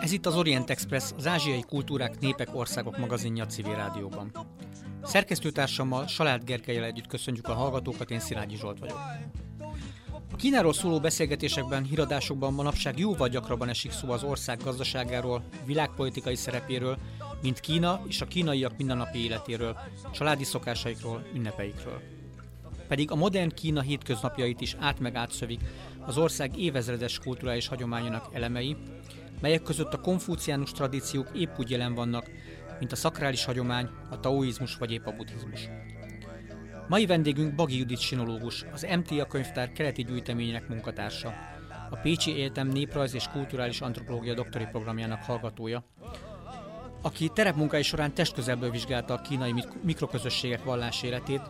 Ez itt az Orient Express, az ázsiai kultúrák, népek, országok magazinja civil rádióban. Szerkesztőtársammal, Salád Gergelyel együtt köszönjük a hallgatókat, én Szilágyi Zsolt vagyok. A Kínáról szóló beszélgetésekben, híradásokban manapság jóval gyakrabban esik szó az ország gazdaságáról, világpolitikai szerepéről, mint Kína és a kínaiak mindennapi életéről, családi szokásaikról, ünnepeikről. Pedig a modern Kína hétköznapjait is át meg átszövik az ország évezredes kulturális hagyományának elemei, melyek között a konfúciánus tradíciók épp úgy jelen vannak, mint a szakrális hagyomány, a taoizmus vagy épp a buddhizmus. Mai vendégünk Bagi Judit sinológus, az MTA könyvtár keleti gyűjteményének munkatársa, a Pécsi Egyetem Néprajz és Kulturális Antropológia doktori programjának hallgatója, aki terepmunkái során testközelből vizsgálta a kínai mikroközösségek vallás életét,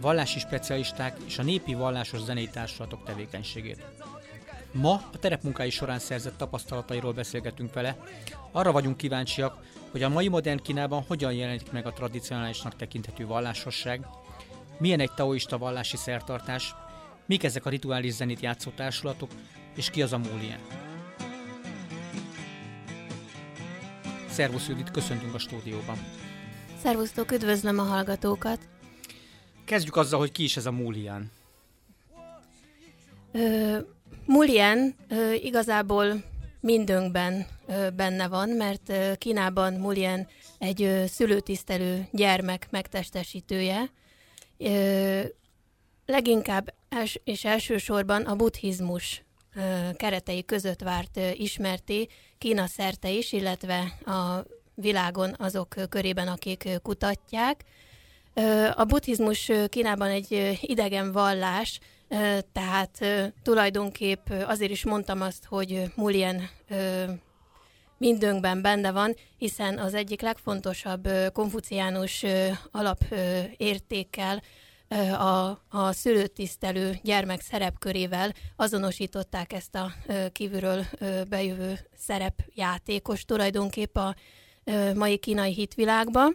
vallási specialisták és a népi vallásos zenei társulatok tevékenységét. Ma a terepmunkái során szerzett tapasztalatairól beszélgetünk vele. Arra vagyunk kíváncsiak, hogy a mai modern Kínában hogyan jelenik meg a tradicionálisnak tekinthető vallásosság, milyen egy taoista vallási szertartás, mik ezek a rituális zenét játszó társulatok, és ki az a múlien. Szervusz Judit, köszöntünk a stúdióban. Szervusztok, üdvözlöm a hallgatókat. Kezdjük azzal, hogy ki is ez a Múlián. Mulien igazából mindönkben benne van, mert Kínában Mulien egy szülőtisztelő gyermek megtestesítője. Leginkább els, és elsősorban a buddhizmus keretei között várt ismerté Kína szerte is, illetve a világon azok körében, akik kutatják. A buddhizmus Kínában egy idegen vallás, tehát tulajdonképp azért is mondtam azt, hogy Mulien mindönkben benne van, hiszen az egyik legfontosabb konfuciánus alapértékkel a, a szülőtisztelő gyermek szerepkörével azonosították ezt a kívülről bejövő szerepjátékos tulajdonképp a mai kínai hitvilágba.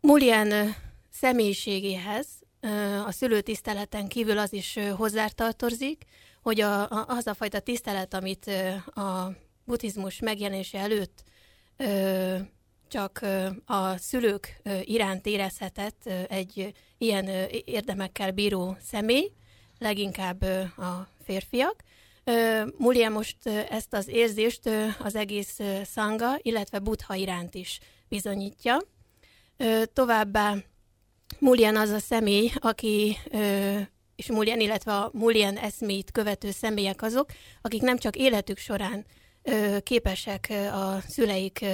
Mulien személyiségéhez a szülőtiszteleten kívül az is hozzátartozik, hogy a, a, az a fajta tisztelet, amit a buddhizmus megjelenése előtt csak a szülők iránt érezhetett egy ilyen érdemekkel bíró személy, leginkább a férfiak. Mulia most ezt az érzést az egész szanga, illetve buddha iránt is bizonyítja. Továbbá Mullian az a személy, aki és Mullian, illetve a Mullian eszmét követő személyek azok, akik nem csak életük során képesek a szüleik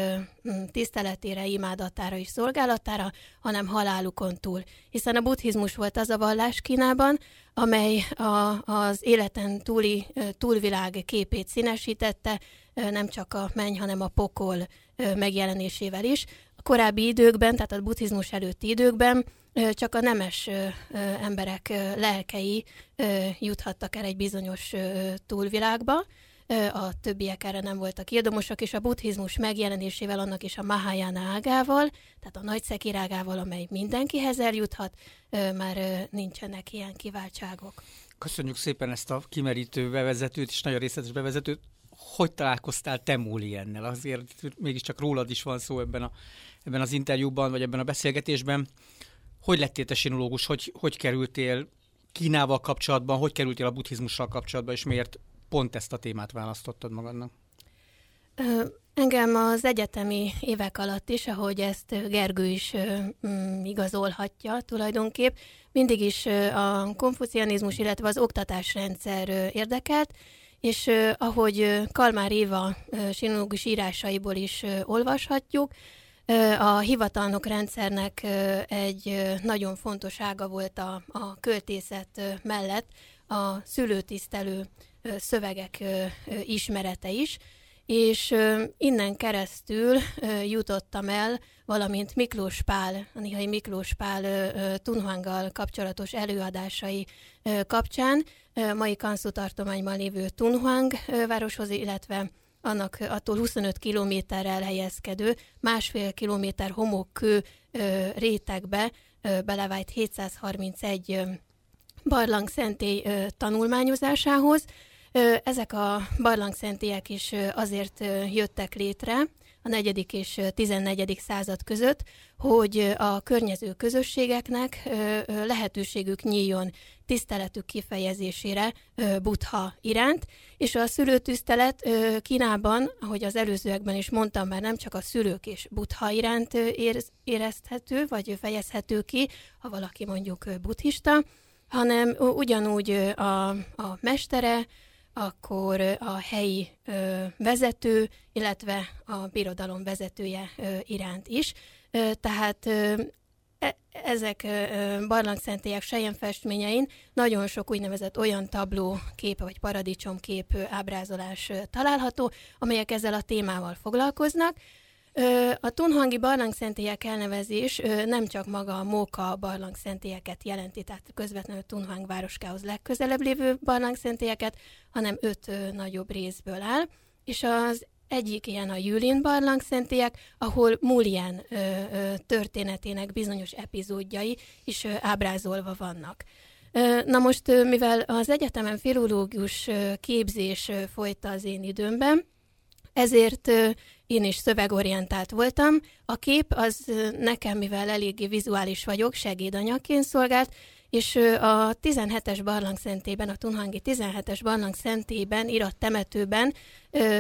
tiszteletére, imádatára és szolgálatára, hanem halálukon túl. Hiszen a buddhizmus volt az a vallás Kínában, amely a, az életen túli túlvilág képét színesítette, nem csak a menny, hanem a pokol megjelenésével is. Korábbi időkben, tehát a buddhizmus előtti időkben csak a nemes emberek lelkei juthattak el egy bizonyos túlvilágba, a többiek erre nem voltak érdomosak, és a buddhizmus megjelenésével, annak is a Mahayana ágával, tehát a nagy szekirágával, amely mindenkihez eljuthat, már nincsenek ilyen kiváltságok. Köszönjük szépen ezt a kimerítő bevezetőt, és nagyon részletes bevezetőt. Hogy találkoztál te Múliennel? Azért mégiscsak rólad is van szó ebben, a, ebben az interjúban, vagy ebben a beszélgetésben. Hogy lettél te sinológus? Hogy, hogy kerültél Kínával kapcsolatban, hogy kerültél a buddhizmussal kapcsolatban, és miért pont ezt a témát választottad magadnak? Ö, engem az egyetemi évek alatt is, ahogy ezt Gergő is mm, igazolhatja tulajdonképp, mindig is a konfucianizmus, illetve az oktatásrendszer érdekelt, és ahogy Kalmár Éva sinológus írásaiból is olvashatjuk, a hivatalnok rendszernek egy nagyon fontos ága volt a, a költészet mellett a szülőtisztelő szövegek ismerete is, és innen keresztül jutottam el, valamint Miklós Pál, a Nihai Miklós Pál Tunhanggal kapcsolatos előadásai kapcsán, mai Kanszú tartományban lévő Tunhuang városhoz, illetve annak attól 25 kilométerre elhelyezkedő, másfél kilométer homokkő rétegbe belevájt 731 barlangszentély tanulmányozásához. Ezek a barlangszentélyek is azért jöttek létre, a 4. és 14. század között, hogy a környező közösségeknek lehetőségük nyíljon tiszteletük kifejezésére Buddha iránt, és a szülőtisztelet Kínában, ahogy az előzőekben is mondtam, már nem csak a szülők és Buddha iránt érezhető, vagy fejezhető ki, ha valaki mondjuk buddhista, hanem ugyanúgy a, a mestere, akkor a helyi vezető, illetve a birodalom vezetője iránt is. Tehát ezek ö, barlangszentélyek festményein nagyon sok úgynevezett olyan tabló képe vagy paradicsomkép ábrázolás található, amelyek ezzel a témával foglalkoznak. A Tunhangi barlangszentélyek elnevezés nem csak maga a Móka barlangszentélyeket jelenti, tehát közvetlenül Tunhang városkához legközelebb lévő barlangszentélyeket, hanem öt nagyobb részből áll, és az egyik ilyen a Jülin barlangszentélyek, ahol Mulien ö, ö, történetének bizonyos epizódjai is ö, ábrázolva vannak. Ö, na most, mivel az egyetemen filológus képzés folyta az én időmben, ezért én is szövegorientált voltam. A kép az nekem, mivel eléggé vizuális vagyok, segédanyagként szolgált, és a 17-es barlangszentében, a Tunhangi 17-es barlangszentében, írott temetőben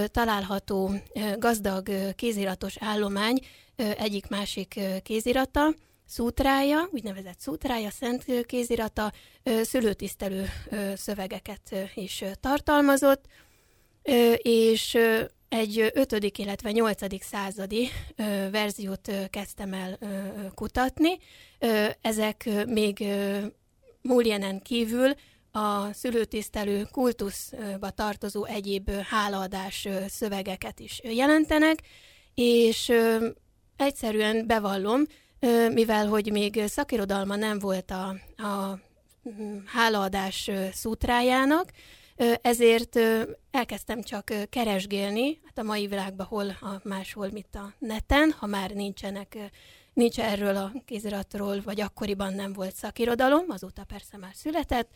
található gazdag kéziratos állomány egyik-másik kézirata, szútrája, úgynevezett szútrája, szent kézirata, szülőtisztelő szövegeket is tartalmazott, és egy ötödik, illetve nyolcadik századi ö, verziót kezdtem el kutatni. Ezek még ö, Muljenen kívül a szülőtisztelő kultuszba tartozó egyéb hálaadás szövegeket is jelentenek, és egyszerűen bevallom, mivel hogy még szakirodalma nem volt a, a hálaadás szútrájának, ezért elkezdtem csak keresgélni, hát a mai világban hol a máshol, mint a neten, ha már nincsenek, nincs erről a kéziratról, vagy akkoriban nem volt szakirodalom, azóta persze már született,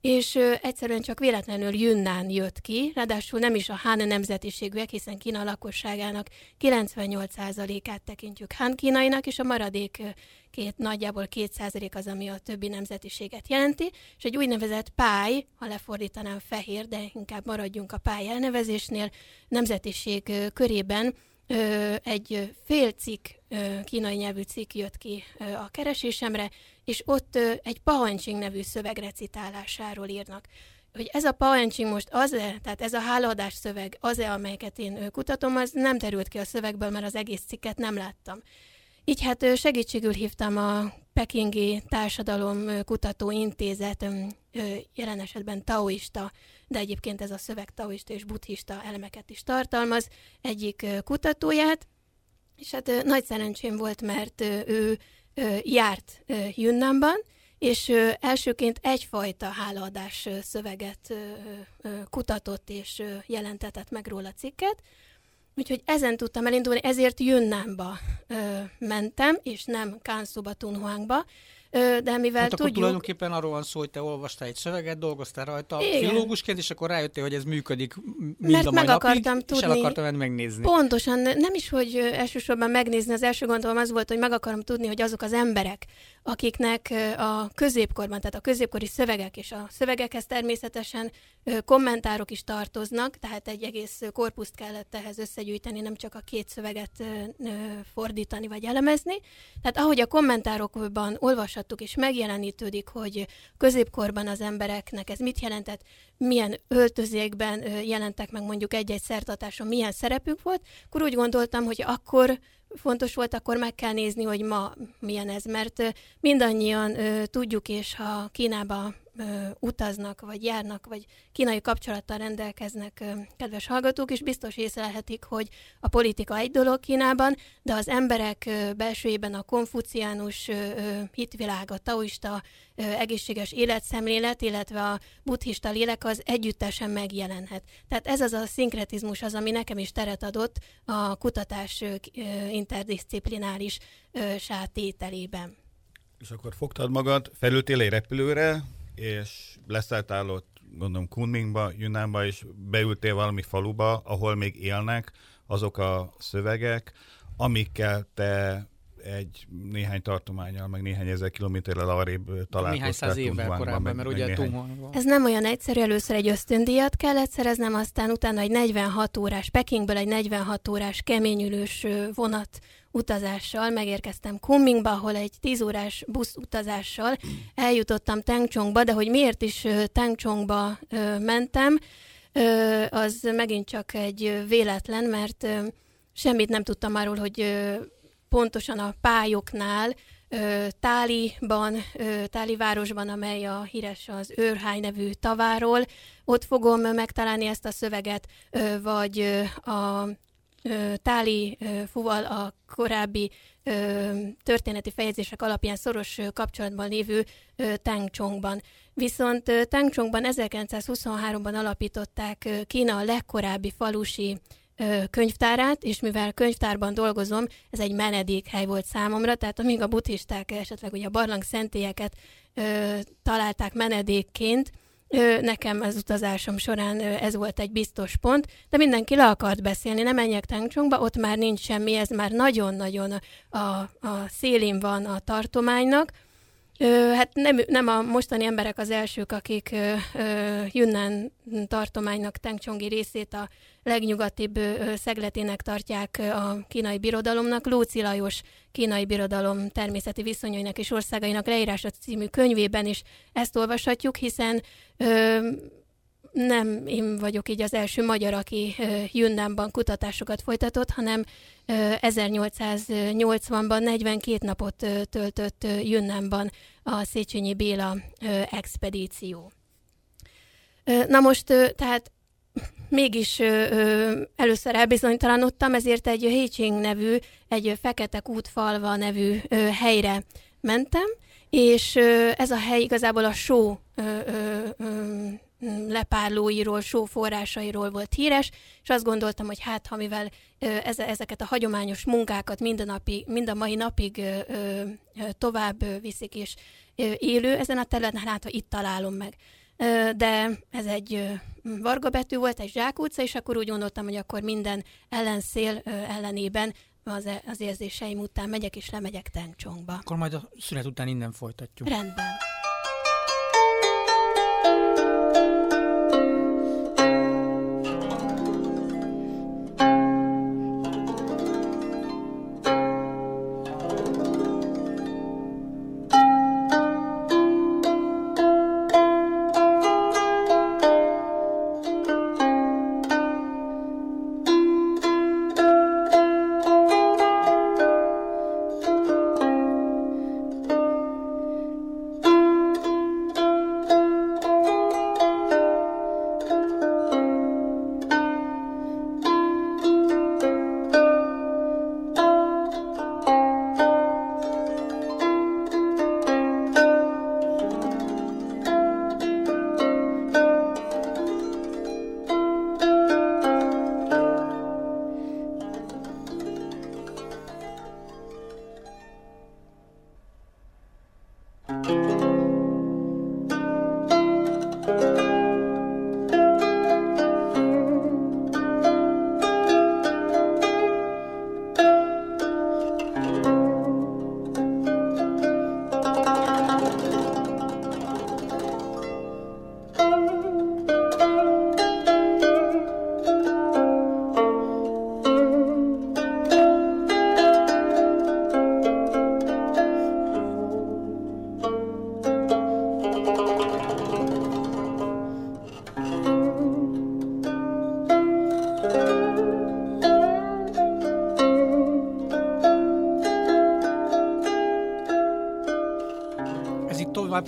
és egyszerűen csak véletlenül Yunnan jött ki, ráadásul nem is a Han nemzetiségűek, hiszen Kína lakosságának 98%-át tekintjük Han kínainak, és a maradék két, nagyjából 2% az, ami a többi nemzetiséget jelenti, és egy úgynevezett pály, ha lefordítanám fehér, de inkább maradjunk a pály elnevezésnél, nemzetiség körében egy fél cikk, kínai nyelvű cikk jött ki a keresésemre, és ott egy Pahancsing nevű szöveg írnak. Hogy ez a Pahancsing most az-e, tehát ez a hálaadás szöveg az-e, amelyeket én kutatom, az nem terült ki a szövegből, mert az egész cikket nem láttam. Így hát segítségül hívtam a Pekingi Társadalom Kutató Intézet, jelen esetben taoista, de egyébként ez a szöveg taoista és buddhista elemeket is tartalmaz, egyik kutatóját, és hát nagy szerencsém volt, mert ő járt Yunnanban, és elsőként egyfajta hálaadás szöveget kutatott és jelentetett meg róla cikket, Úgyhogy ezen tudtam elindulni, ezért Jönnánba mentem, és nem Kánszóba, Tunhuangba, de mivel hát tudjuk... akkor tulajdonképpen arról van szó, hogy te olvastál egy szöveget, dolgoztál rajta Igen. filológusként, és akkor rájöttél, hogy ez működik mind Mert a mai meg akartam napig, tudni. és el akartam megnézni. Pontosan, nem is, hogy elsősorban megnézni, az első gondolom az volt, hogy meg akarom tudni, hogy azok az emberek, akiknek a középkorban, tehát a középkori szövegek és a szövegekhez természetesen kommentárok is tartoznak, tehát egy egész korpuszt kellett ehhez összegyűjteni, nem csak a két szöveget fordítani vagy elemezni. Tehát ahogy a kommentárokban olvashattuk és megjelenítődik, hogy középkorban az embereknek ez mit jelentett, milyen öltözékben jelentek meg mondjuk egy-egy szertartáson, milyen szerepük volt, akkor úgy gondoltam, hogy akkor fontos volt, akkor meg kell nézni, hogy ma milyen ez, mert mindannyian tudjuk, és ha Kínába utaznak, vagy járnak, vagy kínai kapcsolattal rendelkeznek kedves hallgatók, és biztos észlelhetik, hogy a politika egy dolog Kínában, de az emberek belsőjében a konfuciánus hitvilág, a taoista egészséges életszemlélet, illetve a buddhista lélek az együttesen megjelenhet. Tehát ez az a szinkretizmus az, ami nekem is teret adott a kutatás interdisziplináris sátételében. És akkor fogtad magad, felültél egy repülőre, és leszálltál ott, gondolom, Kunmingba, Yunnanba, és beültél valami faluba, ahol még élnek azok a szövegek, amikkel te egy néhány tartományal, meg néhány ezer kilométerrel arrébb találkoztál. Néhány száz évvel korábban, meg, mert ugye néhány... Ez nem olyan egyszerű, először egy ösztöndíjat kellett szereznem, aztán utána egy 46 órás, Pekingből egy 46 órás keményülős vonat utazással megérkeztem Kunmingba, ahol egy 10 órás busz utazással eljutottam Tengchongba, de hogy miért is Tengchongba mentem, az megint csak egy véletlen, mert semmit nem tudtam arról, hogy pontosan a pályoknál, Táliban, Táli városban, amely a híres az Őrhány nevű taváról, ott fogom megtalálni ezt a szöveget, vagy a Táli fuval a korábbi történeti fejezések alapján szoros kapcsolatban lévő Tangchongban. Viszont Tangchongban 1923-ban alapították Kína a legkorábbi falusi könyvtárát, és mivel könyvtárban dolgozom, ez egy menedékhely volt számomra, tehát amíg a buddhisták esetleg ugye a barlang szentélyeket ö, találták menedékként, ö, nekem az utazásom során ö, ez volt egy biztos pont, de mindenki le akart beszélni, nem menjek Tangchongba, ott már nincs semmi, ez már nagyon-nagyon a, a szélén van a tartománynak, Hát nem, nem a mostani emberek az elsők, akik ö, Yunnan tartománynak Tengchongi részét a legnyugatibb szegletének tartják a kínai birodalomnak. Lóci Lajos kínai birodalom természeti viszonyainak és országainak leírása című könyvében is ezt olvashatjuk, hiszen nem én vagyok így az első magyar, aki Junnánban kutatásokat folytatott, hanem 1880-ban 42 napot töltött Junnánban a Széchenyi Béla expedíció. Na most, tehát mégis először elbizonytalanodtam, ezért egy Hécsing nevű, egy Fekete Kútfalva nevű helyre mentem, és ez a hely igazából a só lepárlóiról, sóforrásairól volt híres, és azt gondoltam, hogy hát, ha mivel ezeket a hagyományos munkákat mindennapi, mind a mai napig tovább viszik és élő ezen a területen, hát ha itt találom meg. De ez egy varga betű volt, egy zsákutca, és akkor úgy gondoltam, hogy akkor minden ellenszél ellenében az, e, az érzéseim után megyek, és lemegyek Tengcsongba. Akkor majd a szünet után innen folytatjuk. Rendben.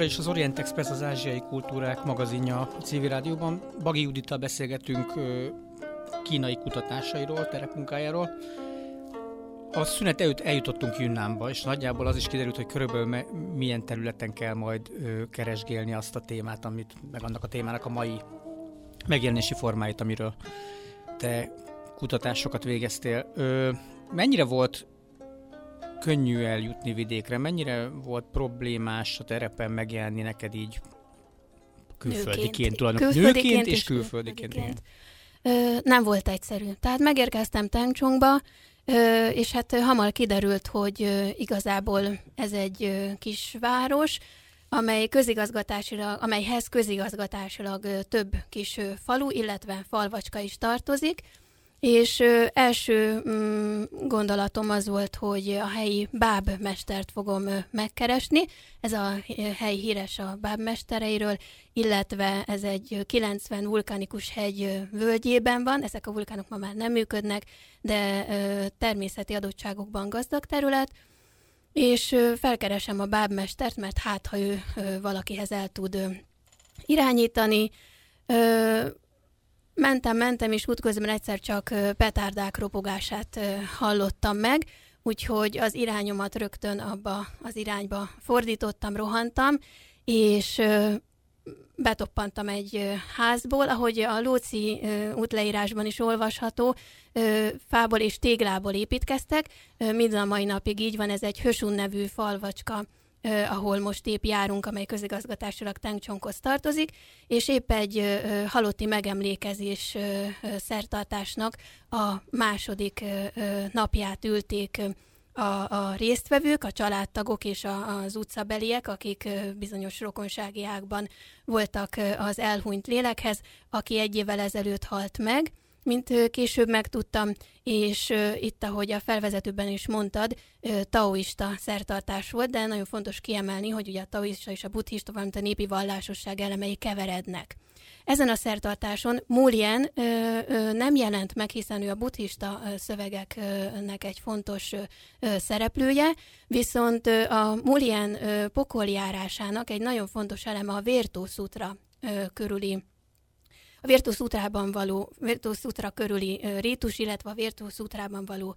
Továbbra is az Orient Express, az Ázsiai Kultúrák magazinja a civil rádióban. Bagi Judittal beszélgetünk kínai kutatásairól, terepmunkájáról. A szünet előtt eljutottunk Yunnanba, és nagyjából az is kiderült, hogy körülbelül milyen területen kell majd keresgélni azt a témát, amit, meg annak a témának a mai megjelenési formáit, amiről te kutatásokat végeztél. Ö, mennyire volt könnyű eljutni vidékre? Mennyire volt problémás a terepen megjelenni neked így külföldiként tulajdonképpen. Nőként és külföldiként. külföldiként. Ö, nem volt egyszerű. Tehát megérkeztem Tengcsongba, ö, és hát hamar kiderült, hogy ö, igazából ez egy ö, kis város, amely közigazgatásilag, amelyhez közigazgatásilag több kis falu, illetve falvacska is tartozik, és ö, első mm, gondolatom az volt, hogy a helyi bábmestert fogom ö, megkeresni. Ez a hely híres a bábmestereiről, illetve ez egy 90 vulkanikus hegy ö, völgyében van. Ezek a vulkánok ma már nem működnek, de ö, természeti adottságokban gazdag terület. És ö, felkeresem a bábmestert, mert hát, ha ő ö, valakihez el tud ö, irányítani, Ö, Mentem, mentem, és útközben egyszer csak petárdák ropogását hallottam meg, úgyhogy az irányomat rögtön abba az irányba fordítottam, rohantam, és betoppantam egy házból, ahogy a Lóci útleírásban is olvasható, fából és téglából építkeztek, mind a mai napig így van, ez egy Hösun nevű falvacska ahol most épp járunk, amely közigazgatásilag Tengcsonkhoz tartozik, és épp egy halotti megemlékezés szertartásnak a második napját ülték a, a résztvevők, a családtagok és a, az utcabeliek, akik bizonyos rokonsági ágban voltak az elhunyt lélekhez, aki egy évvel ezelőtt halt meg, mint később megtudtam, és itt, ahogy a felvezetőben is mondtad, taoista szertartás volt, de nagyon fontos kiemelni, hogy ugye a taoista és a buddhista, valamint a népi vallásosság elemei keverednek. Ezen a szertartáson ö, nem jelent meg, hiszen ő a buddhista szövegeknek egy fontos szereplője, viszont a Mulien ö, pokoljárásának egy nagyon fontos eleme a Vértószutra körüli a Virtus útrában való, Virtus útra körüli ö, rítus, illetve a Virtus útrában való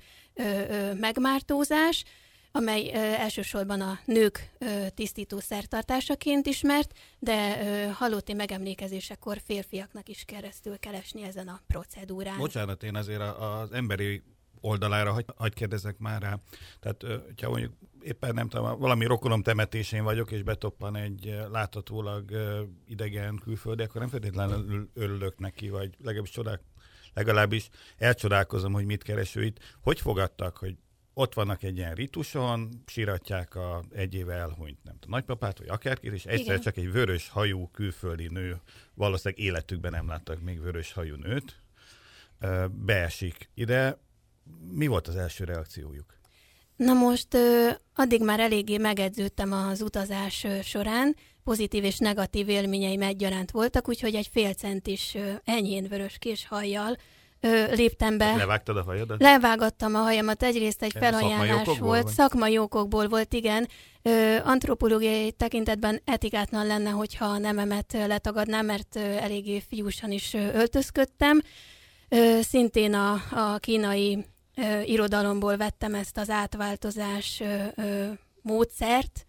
megmártózás, amely elsősorban a nők tisztító szertartásaként ismert, de halotti megemlékezésekor férfiaknak is keresztül kell esni ezen a procedúrán. Bocsánat, én azért az emberi oldalára hagy, hagy kérdezek már rá. Tehát, hogyha mondjuk éppen nem tudom, valami rokonom temetésén vagyok, és betoppan egy láthatólag idegen külföldi, akkor nem feltétlenül örülök neki, vagy legalábbis csodák, legalábbis elcsodálkozom, hogy mit keres ő itt. Hogy fogadtak, hogy ott vannak egy ilyen rituson, síratják a egy éve elhunyt, nem tudom, nagypapát, vagy akárkit, és egyszer Igen. csak egy vörös hajú külföldi nő, valószínűleg életükben nem láttak még vörös hajú nőt, beesik ide. Mi volt az első reakciójuk? Na most addig már eléggé megedződtem az utazás során, pozitív és negatív élményeim egyaránt voltak, úgyhogy egy fél centis enyhén vörös kés hajjal léptem be. Levágtad a hajadat? Levágattam a hajamat, egyrészt egy felajánlás volt, volt, szakmai okokból volt, igen. Ö, antropológiai tekintetben etikátlan lenne, hogyha a nememet letagadnám, mert ö, eléggé fiúsan is ö, öltözködtem. Ö, szintén a, a kínai ö, irodalomból vettem ezt az átváltozás ö, ö, módszert,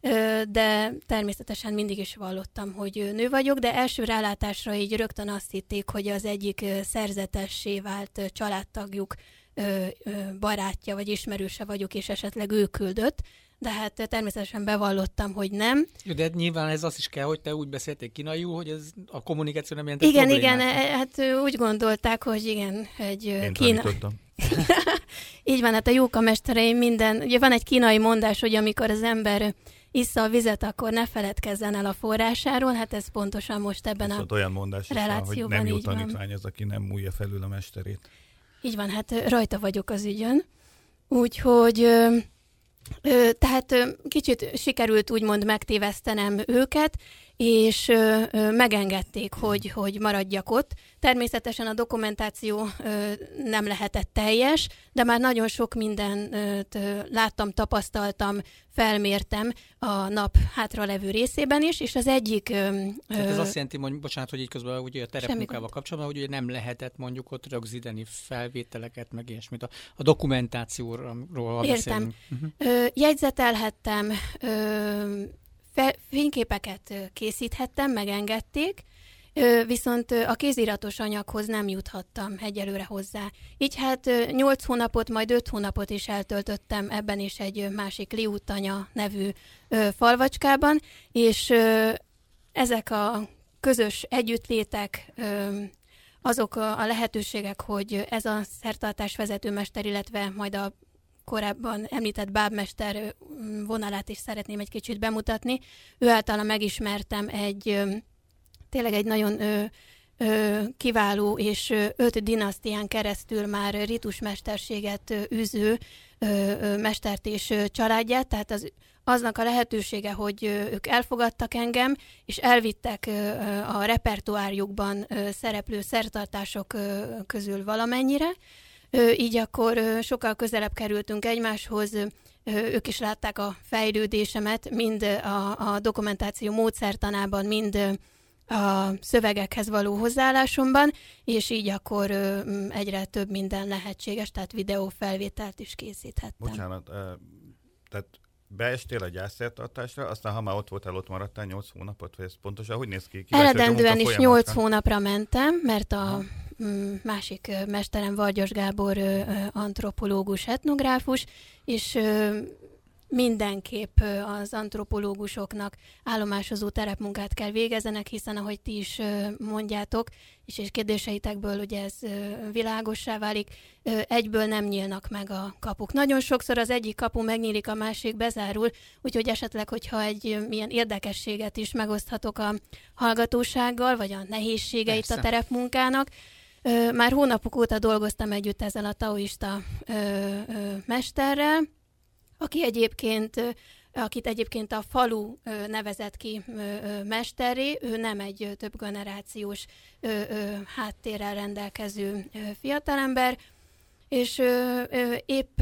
ö, de természetesen mindig is vallottam, hogy nő vagyok, de első rálátásra így rögtön azt hitték, hogy az egyik szerzetessé vált családtagjuk ö, ö, barátja vagy ismerőse vagyok, és esetleg ő küldött, de hát természetesen bevallottam, hogy nem. Jó, de nyilván ez azt is kell, hogy te úgy beszéltél kínaiul, hogy ez a kommunikáció nem jelent Igen, problémát. igen, e, hát úgy gondolták, hogy igen, egy Én kína... Így van, hát a jóka mesterei minden, ugye van egy kínai mondás, hogy amikor az ember issza a vizet, akkor ne feledkezzen el a forrásáról, hát ez pontosan most ebben Viszont a olyan mondás relációban van, hogy nem jó tanítvány az, aki nem múlja felül a mesterét. Így van, hát rajta vagyok az ügyön. Úgyhogy tehát kicsit sikerült úgymond megtévesztenem őket, és ö, ö, megengedték, hogy, hogy maradjak ott. Természetesen a dokumentáció ö, nem lehetett teljes, de már nagyon sok mindent ö, láttam, tapasztaltam, felmértem a nap hátralevő részében is, és az egyik... Ö, Tehát ez azt jelenti, hogy bocsánat, hogy így közben ugye a terepmunkával kapcsolatban, hogy ugye nem lehetett mondjuk ott rögzíteni felvételeket, meg ilyesmit. A, a dokumentációról Értem. Uh-huh. Ö, jegyzetelhettem, ö, fényképeket készíthettem, megengedték, viszont a kéziratos anyaghoz nem juthattam egyelőre hozzá. Így hát 8 hónapot, majd 5 hónapot is eltöltöttem ebben is egy másik Liutanya nevű falvacskában, és ezek a közös együttlétek, azok a lehetőségek, hogy ez a szertartás vezetőmester, illetve majd a korábban említett bábmester vonalát is szeretném egy kicsit bemutatni. Ő általa megismertem egy tényleg egy nagyon kiváló és öt dinasztián keresztül már ritusmesterséget űző mestert és családját, tehát az, aznak a lehetősége, hogy ők elfogadtak engem, és elvittek a repertoárjukban szereplő szertartások közül valamennyire, így akkor sokkal közelebb kerültünk egymáshoz, ők is látták a fejlődésemet, mind a, a dokumentáció módszertanában, mind a szövegekhez való hozzáállásomban, és így akkor egyre több minden lehetséges, tehát videófelvételt is készíthettem. Bocsánat, tehát beestél a gyászszertartásra, aztán ha már ott voltál, ott maradtál 8 hónapot, vagy ez pontosan hogy néz ki? Kíváncsi, Eredendően is 8 hónapra mentem, mert a ha. Másik mesterem Vargyos Gábor antropológus, etnográfus, és mindenképp az antropológusoknak állomásozó terepmunkát kell végezzenek, hiszen ahogy ti is mondjátok, és, és kérdéseitekből ugye ez világossá válik, egyből nem nyílnak meg a kapuk. Nagyon sokszor az egyik kapu megnyílik, a másik bezárul, úgyhogy esetleg, hogyha egy milyen érdekességet is megoszthatok a hallgatósággal, vagy a nehézségeit Persze. a terepmunkának, már hónapok óta dolgoztam együtt ezzel a taoista mesterrel, aki egyébként akit egyébként a falu nevezett ki mesteré, ő nem egy több generációs háttérrel rendelkező fiatalember, és épp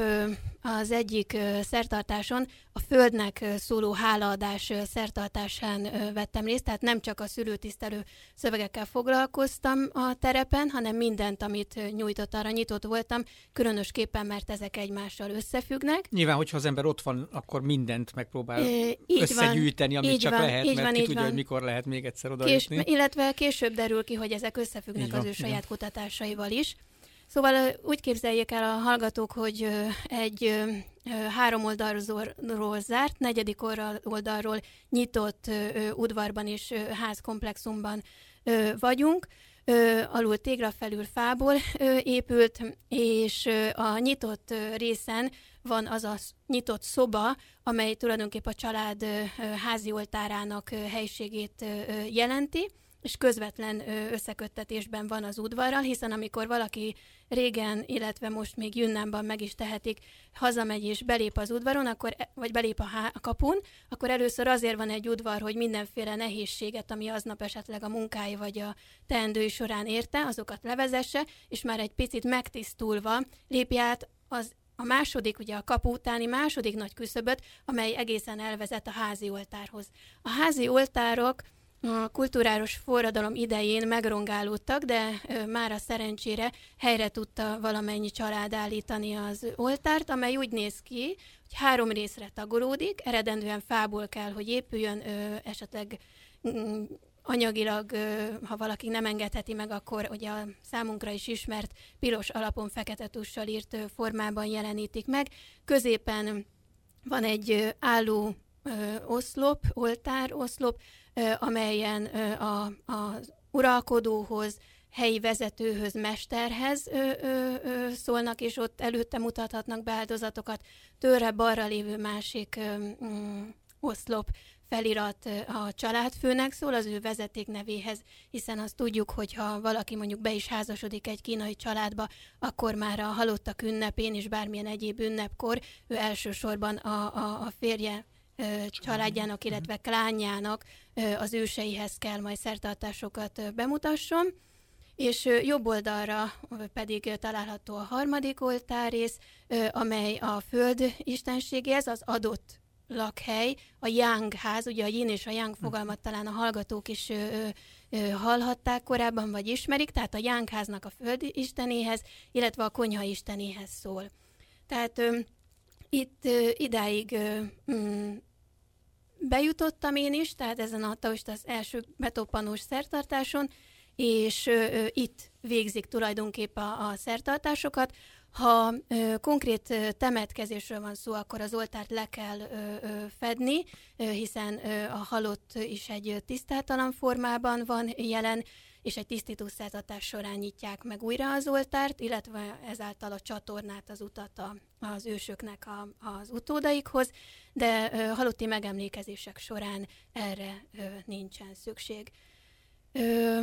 az egyik szertartáson a Földnek szóló hálaadás szertartásán vettem részt, tehát nem csak a szülőtisztelő szövegekkel foglalkoztam a terepen, hanem mindent, amit nyújtott, arra nyitott voltam, különösképpen, mert ezek egymással összefüggnek. Nyilván, hogyha az ember ott van, akkor mindent megpróbál e, összegyűjteni, amit így csak van, lehet, így mert van, ki tudja, van. hogy mikor lehet még egyszer oda Kés, Illetve később derül ki, hogy ezek összefüggnek az ő saját kutatásaival is. Szóval úgy képzeljék el a hallgatók, hogy egy három oldalról zárt, negyedik oldalról nyitott udvarban és házkomplexumban vagyunk. Alul tégra felül fából épült, és a nyitott részen van az a nyitott szoba, amely tulajdonképp a család házi oltárának helységét jelenti és közvetlen összeköttetésben van az udvarral, hiszen amikor valaki régen, illetve most még Jünnánban meg is tehetik, hazamegy és belép az udvaron, akkor, e, vagy belép a, há- a kapun, akkor először azért van egy udvar, hogy mindenféle nehézséget, ami aznap esetleg a munkái vagy a teendői során érte, azokat levezesse, és már egy picit megtisztulva lépj át az a második, ugye a kapu utáni második nagy küszöböt, amely egészen elvezet a házi oltárhoz. A házi oltárok a kulturális forradalom idején megrongálódtak, de már a szerencsére helyre tudta valamennyi család állítani az oltárt, amely úgy néz ki, hogy három részre tagolódik, eredendően fából kell, hogy épüljön, esetleg mm, anyagilag, ha valaki nem engedheti meg, akkor ugye a számunkra is ismert piros alapon fekete tussal írt formában jelenítik meg. Középen van egy álló oszlop, oltár oszlop, amelyen a, uralkodóhoz, helyi vezetőhöz, mesterhez szólnak, és ott előtte mutathatnak be áldozatokat. Tőre balra lévő másik mm, oszlop felirat a családfőnek szól az ő vezeték nevéhez, hiszen azt tudjuk, hogy ha valaki mondjuk be is házasodik egy kínai családba, akkor már a halottak ünnepén és bármilyen egyéb ünnepkor ő elsősorban a, a, a férje családjának, illetve klánjának az őseihez kell majd szertartásokat bemutasson. És jobb oldalra pedig található a harmadik oltárész, amely a föld istenségéhez, az adott lakhely, a Yang ház, ugye a yin és a Yang fogalmat talán a hallgatók is ö, ö, hallhatták korábban, vagy ismerik, tehát a Yang háznak a föld istenéhez, illetve a konyha istenéhez szól. Tehát ö, itt ö, idáig ö, mm, bejutottam én is, tehát ezen a most az első betoppanós szertartáson, és ö, itt végzik tulajdonképp a, a szertartásokat. Ha ö, konkrét ö, temetkezésről van szó, akkor az oltárt le kell ö, ö, fedni, ö, hiszen ö, a halott is egy tisztátalan formában van jelen, és egy tisztítószertartás során nyitják meg újra az oltárt, illetve ezáltal a csatornát, az utat a, az ősöknek a, az utódaikhoz, de ö, halotti megemlékezések során erre ö, nincsen szükség. Ö,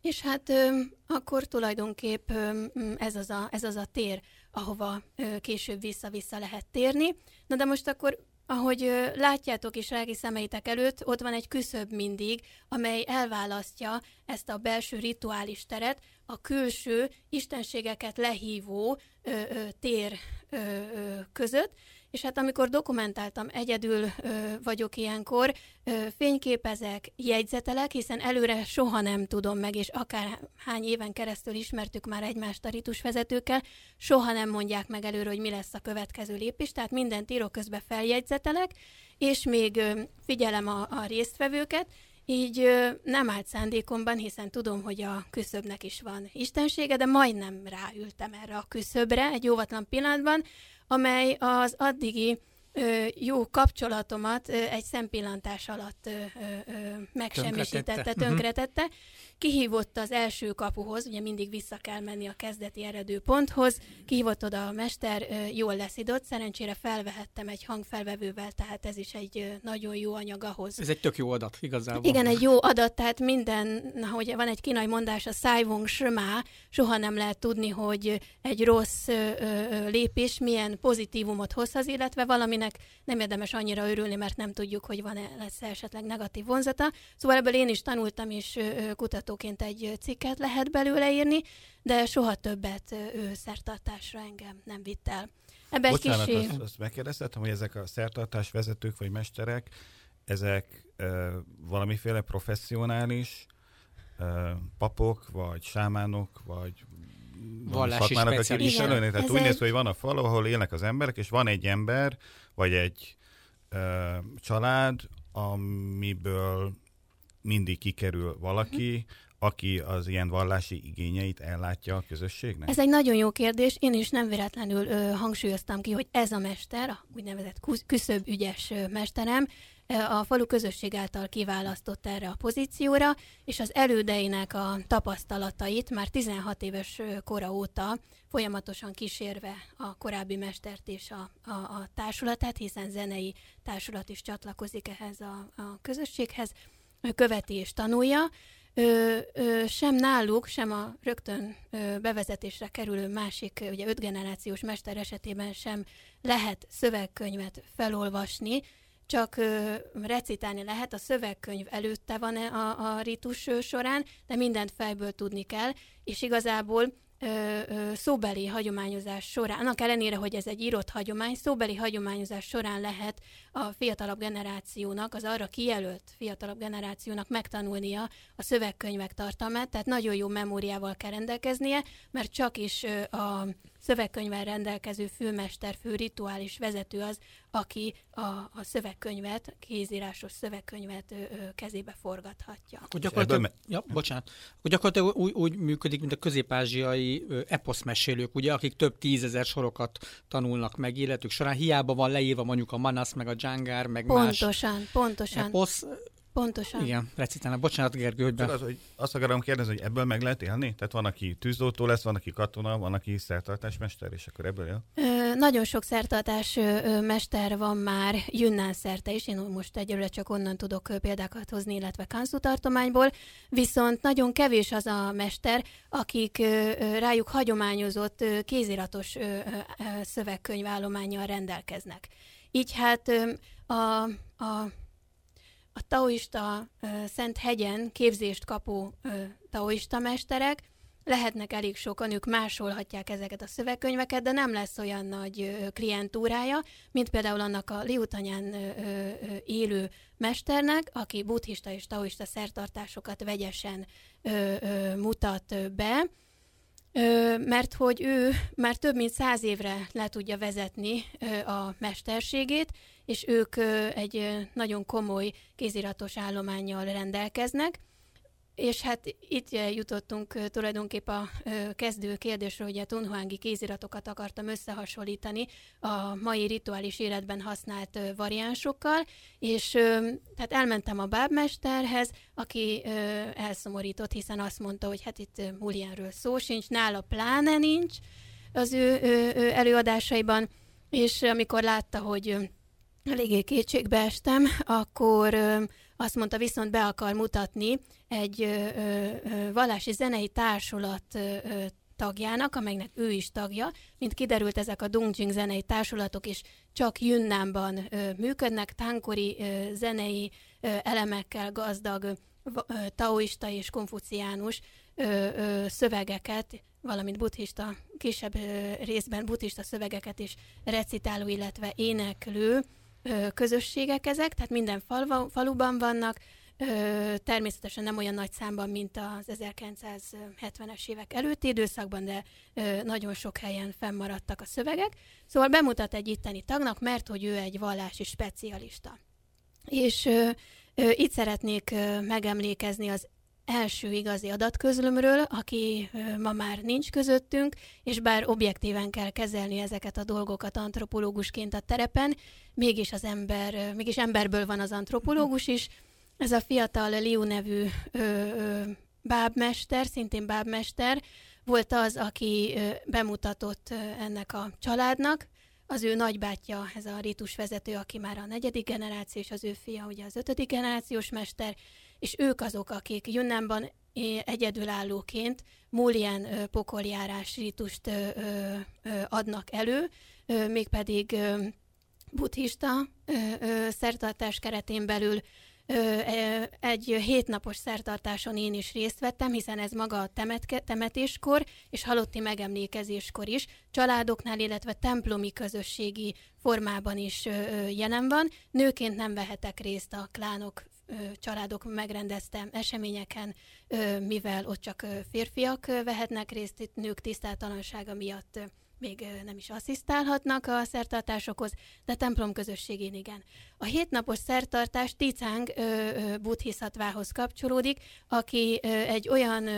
és hát ö, akkor tulajdonképp ö, ez, az a, ez az a tér, ahova ö, később vissza-vissza lehet térni. Na de most akkor ahogy látjátok is lelki szemeitek előtt, ott van egy küszöb mindig, amely elválasztja ezt a belső rituális teret a külső istenségeket lehívó ö, ö, tér ö, ö, között, és hát amikor dokumentáltam, egyedül ö, vagyok ilyenkor, ö, fényképezek, jegyzetelek, hiszen előre soha nem tudom meg, és akár hány éven keresztül ismertük már egymást a ritusvezetőkkel, soha nem mondják meg előre, hogy mi lesz a következő lépés, tehát mindent írok közben feljegyzetelek, és még ö, figyelem a, a résztvevőket, így ö, nem állt szándékomban, hiszen tudom, hogy a küszöbnek is van istensége, de majdnem ráültem erre a küszöbre egy óvatlan pillanatban, amely az addigi ö, jó kapcsolatomat ö, egy szempillantás alatt ö, ö, megsemmisítette, Tönkretette. tönkretette. Kihívott az első kapuhoz, ugye mindig vissza kell menni a kezdeti eredő ponthoz, kihívott oda a mester, jól leszidott, szerencsére felvehettem egy hangfelvevővel, tehát ez is egy nagyon jó anyag ahhoz, Ez egy tök jó adat, igazából. igen, egy jó adat, tehát minden, hogy van egy kínai mondás, a szájvong srmá, soha nem lehet tudni, hogy egy rossz lépés milyen pozitívumot hozhat, illetve valaminek nem érdemes annyira örülni, mert nem tudjuk, hogy van-e lesz esetleg negatív vonzata. Szóval ebből én is tanultam, és ö, ö, kutatóként egy cikket lehet belőle írni, de soha többet ő szertartásra engem nem vitt el. Ebbe Bocsánat, kis... azt, azt megkérdeztetem, hogy ezek a szertartás vezetők vagy mesterek, ezek ö, valamiféle professzionális ö, papok, vagy sámánok, vagy Vallási specialisták. Tehát Ez úgy néz egy- ki, hogy van a falu, ahol élnek az emberek, és van egy ember, vagy egy ö, család, amiből mindig kikerül valaki, aki az ilyen vallási igényeit ellátja a közösségnek? Ez egy nagyon jó kérdés. Én is nem véletlenül ö, hangsúlyoztam ki, hogy ez a mester, a úgynevezett kusz- küszöb ügyes ö, mesterem, a falu közösség által kiválasztott erre a pozícióra, és az elődeinek a tapasztalatait már 16 éves kora óta folyamatosan kísérve a korábbi mestert és a, a, a társulatát, hiszen zenei társulat is csatlakozik ehhez a, a közösséghez, követi és tanulja, ö, ö, sem náluk, sem a rögtön ö, bevezetésre kerülő másik, ugye öt generációs mester esetében sem lehet szövegkönyvet felolvasni, csak ö, recitálni lehet, a szövegkönyv előtte van a, a ritus során, de mindent fejből tudni kell, és igazából ö, ö, szóbeli hagyományozás során, annak ellenére, hogy ez egy írott hagyomány, szóbeli hagyományozás során lehet a fiatalabb generációnak, az arra kijelölt fiatalabb generációnak megtanulnia a szövegkönyvek tartalmát, tehát nagyon jó memóriával kell rendelkeznie, mert csak is ö, a szövegkönyvvel rendelkező főmester, fő rituális vezető az, aki a, a szövegkönyvet, kézírásos szövegkönyvet ö, ö, kezébe forgathatja. Akkor gyakorlatilag, ebből ja, bocsánat. Akkor gyakorlatilag úgy, úgy működik, mint a közép-ázsiai eposzmesélők, ugye, akik több tízezer sorokat tanulnak meg életük során. Hiába van leírva mondjuk a Manas, meg a Dzsangár, meg más Pontosan, pontosan, eposz. Pontosan. Igen, recitálnak. Bocsánat, Gergő, hogy be... az, hogy azt akarom kérdezni, hogy ebből meg lehet élni? Tehát van, aki tűzoltó lesz, van, aki katona, van, aki szertartásmester, és akkor ebből él? Ö, nagyon sok szertartás ö, ö, mester van már Yunnan szerte is, én most egyelőre csak onnan tudok példákat hozni, illetve Kansu tartományból, viszont nagyon kevés az a mester, akik rájuk hagyományozott kéziratos szövegkönyvállományjal rendelkeznek. Így hát a, a a taoista Szent Hegyen képzést kapó taoista mesterek, lehetnek elég sokan, ők másolhatják ezeket a szövegkönyveket, de nem lesz olyan nagy ö, klientúrája, mint például annak a Liutanyán élő mesternek, aki buddhista és taoista szertartásokat vegyesen mutat be, mert hogy ő már több mint száz évre le tudja vezetni a mesterségét, és ők egy nagyon komoly kéziratos állományjal rendelkeznek, és hát itt jutottunk tulajdonképp a kezdő kérdésre, hogy a tunhuángi kéziratokat akartam összehasonlítani a mai rituális életben használt variánsokkal, és tehát elmentem a bábmesterhez, aki elszomorított, hiszen azt mondta, hogy hát itt Mulienről szó sincs, nála pláne nincs az ő, ő előadásaiban, és amikor látta, hogy eléggé kétségbe estem, akkor azt mondta, viszont be akar mutatni egy ö, ö, vallási zenei társulat ö, tagjának, amelynek ő is tagja. Mint kiderült, ezek a Dongjing zenei társulatok is csak Yunnanban ö, működnek, tánkori ö, zenei ö, elemekkel gazdag ö, taoista és konfuciánus ö, ö, szövegeket, valamint buddhista, kisebb ö, részben buddhista szövegeket is recitáló, illetve éneklő közösségek ezek, tehát minden falva, faluban vannak, természetesen nem olyan nagy számban, mint az 1970-es évek előtti időszakban, de nagyon sok helyen fennmaradtak a szövegek. Szóval bemutat egy itteni tagnak, mert hogy ő egy vallási specialista. És itt szeretnék megemlékezni az első igazi adatközlömről, aki ma már nincs közöttünk, és bár objektíven kell kezelni ezeket a dolgokat antropológusként a terepen, mégis az ember, mégis emberből van az antropológus is. Ez a fiatal Liu nevű ö, ö, bábmester, szintén bábmester, volt az, aki bemutatott ennek a családnak, az ő nagybátyja, ez a ritusvezető, aki már a negyedik generáció, és az ő fia ugye az ötödik generációs mester, és ők azok, akik Junnanban egyedülállóként múljen pokoljárás ritust adnak elő, mégpedig buddhista szertartás keretén belül egy hétnapos szertartáson én is részt vettem, hiszen ez maga a temetke, temetéskor és halotti megemlékezéskor is családoknál, illetve templomi közösségi formában is jelen van. Nőként nem vehetek részt a klánok családok megrendezte eseményeken, mivel ott csak férfiak vehetnek részt, nők tisztátalansága miatt még nem is asszisztálhatnak a szertartásokhoz, de templom közösségén igen. A hétnapos szertartás Ticáng buddhiszatvához kapcsolódik, aki egy olyan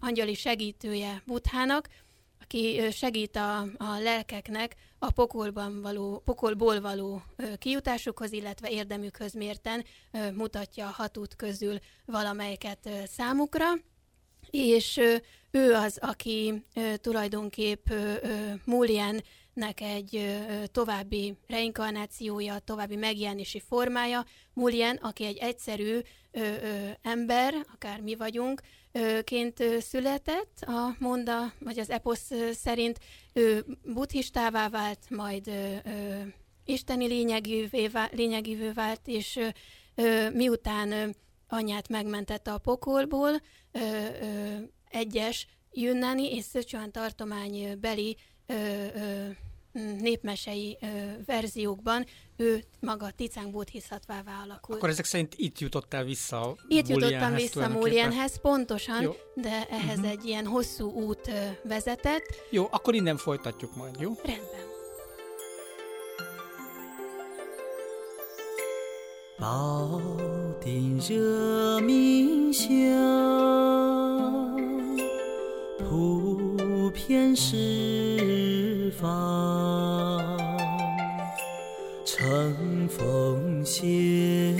angyali segítője Buddhának, aki segít a, a lelkeknek a pokolban való, pokolból való kijutásukhoz, illetve érdemükhöz mérten mutatja a hat út közül valamelyiket számukra, és ő az, aki tulajdonképp Mulliennek egy további reinkarnációja, további megjelenési formája. Mulien, aki egy egyszerű ember, akár mi vagyunk, ként született, a monda, vagy az eposz szerint ő buddhistává vált, majd isteni lényegűvé, lényegűvé vált, és miután anyját megmentette a pokolból, egyes Yunnani és Szöcsuan tartomány beli népmesei ö, verziókban ő maga Ticáng Bodhisattvává alakult. Akkor ezek szerint itt jutottál vissza Itt jutottam vissza Múlienhez, pontosan, jó. de ehhez uh-huh. egy ilyen hosszú út ö, vezetett. Jó, akkor innen folytatjuk majd, jó? Rendben. 宝鼎热冥香，普遍 方。乘风携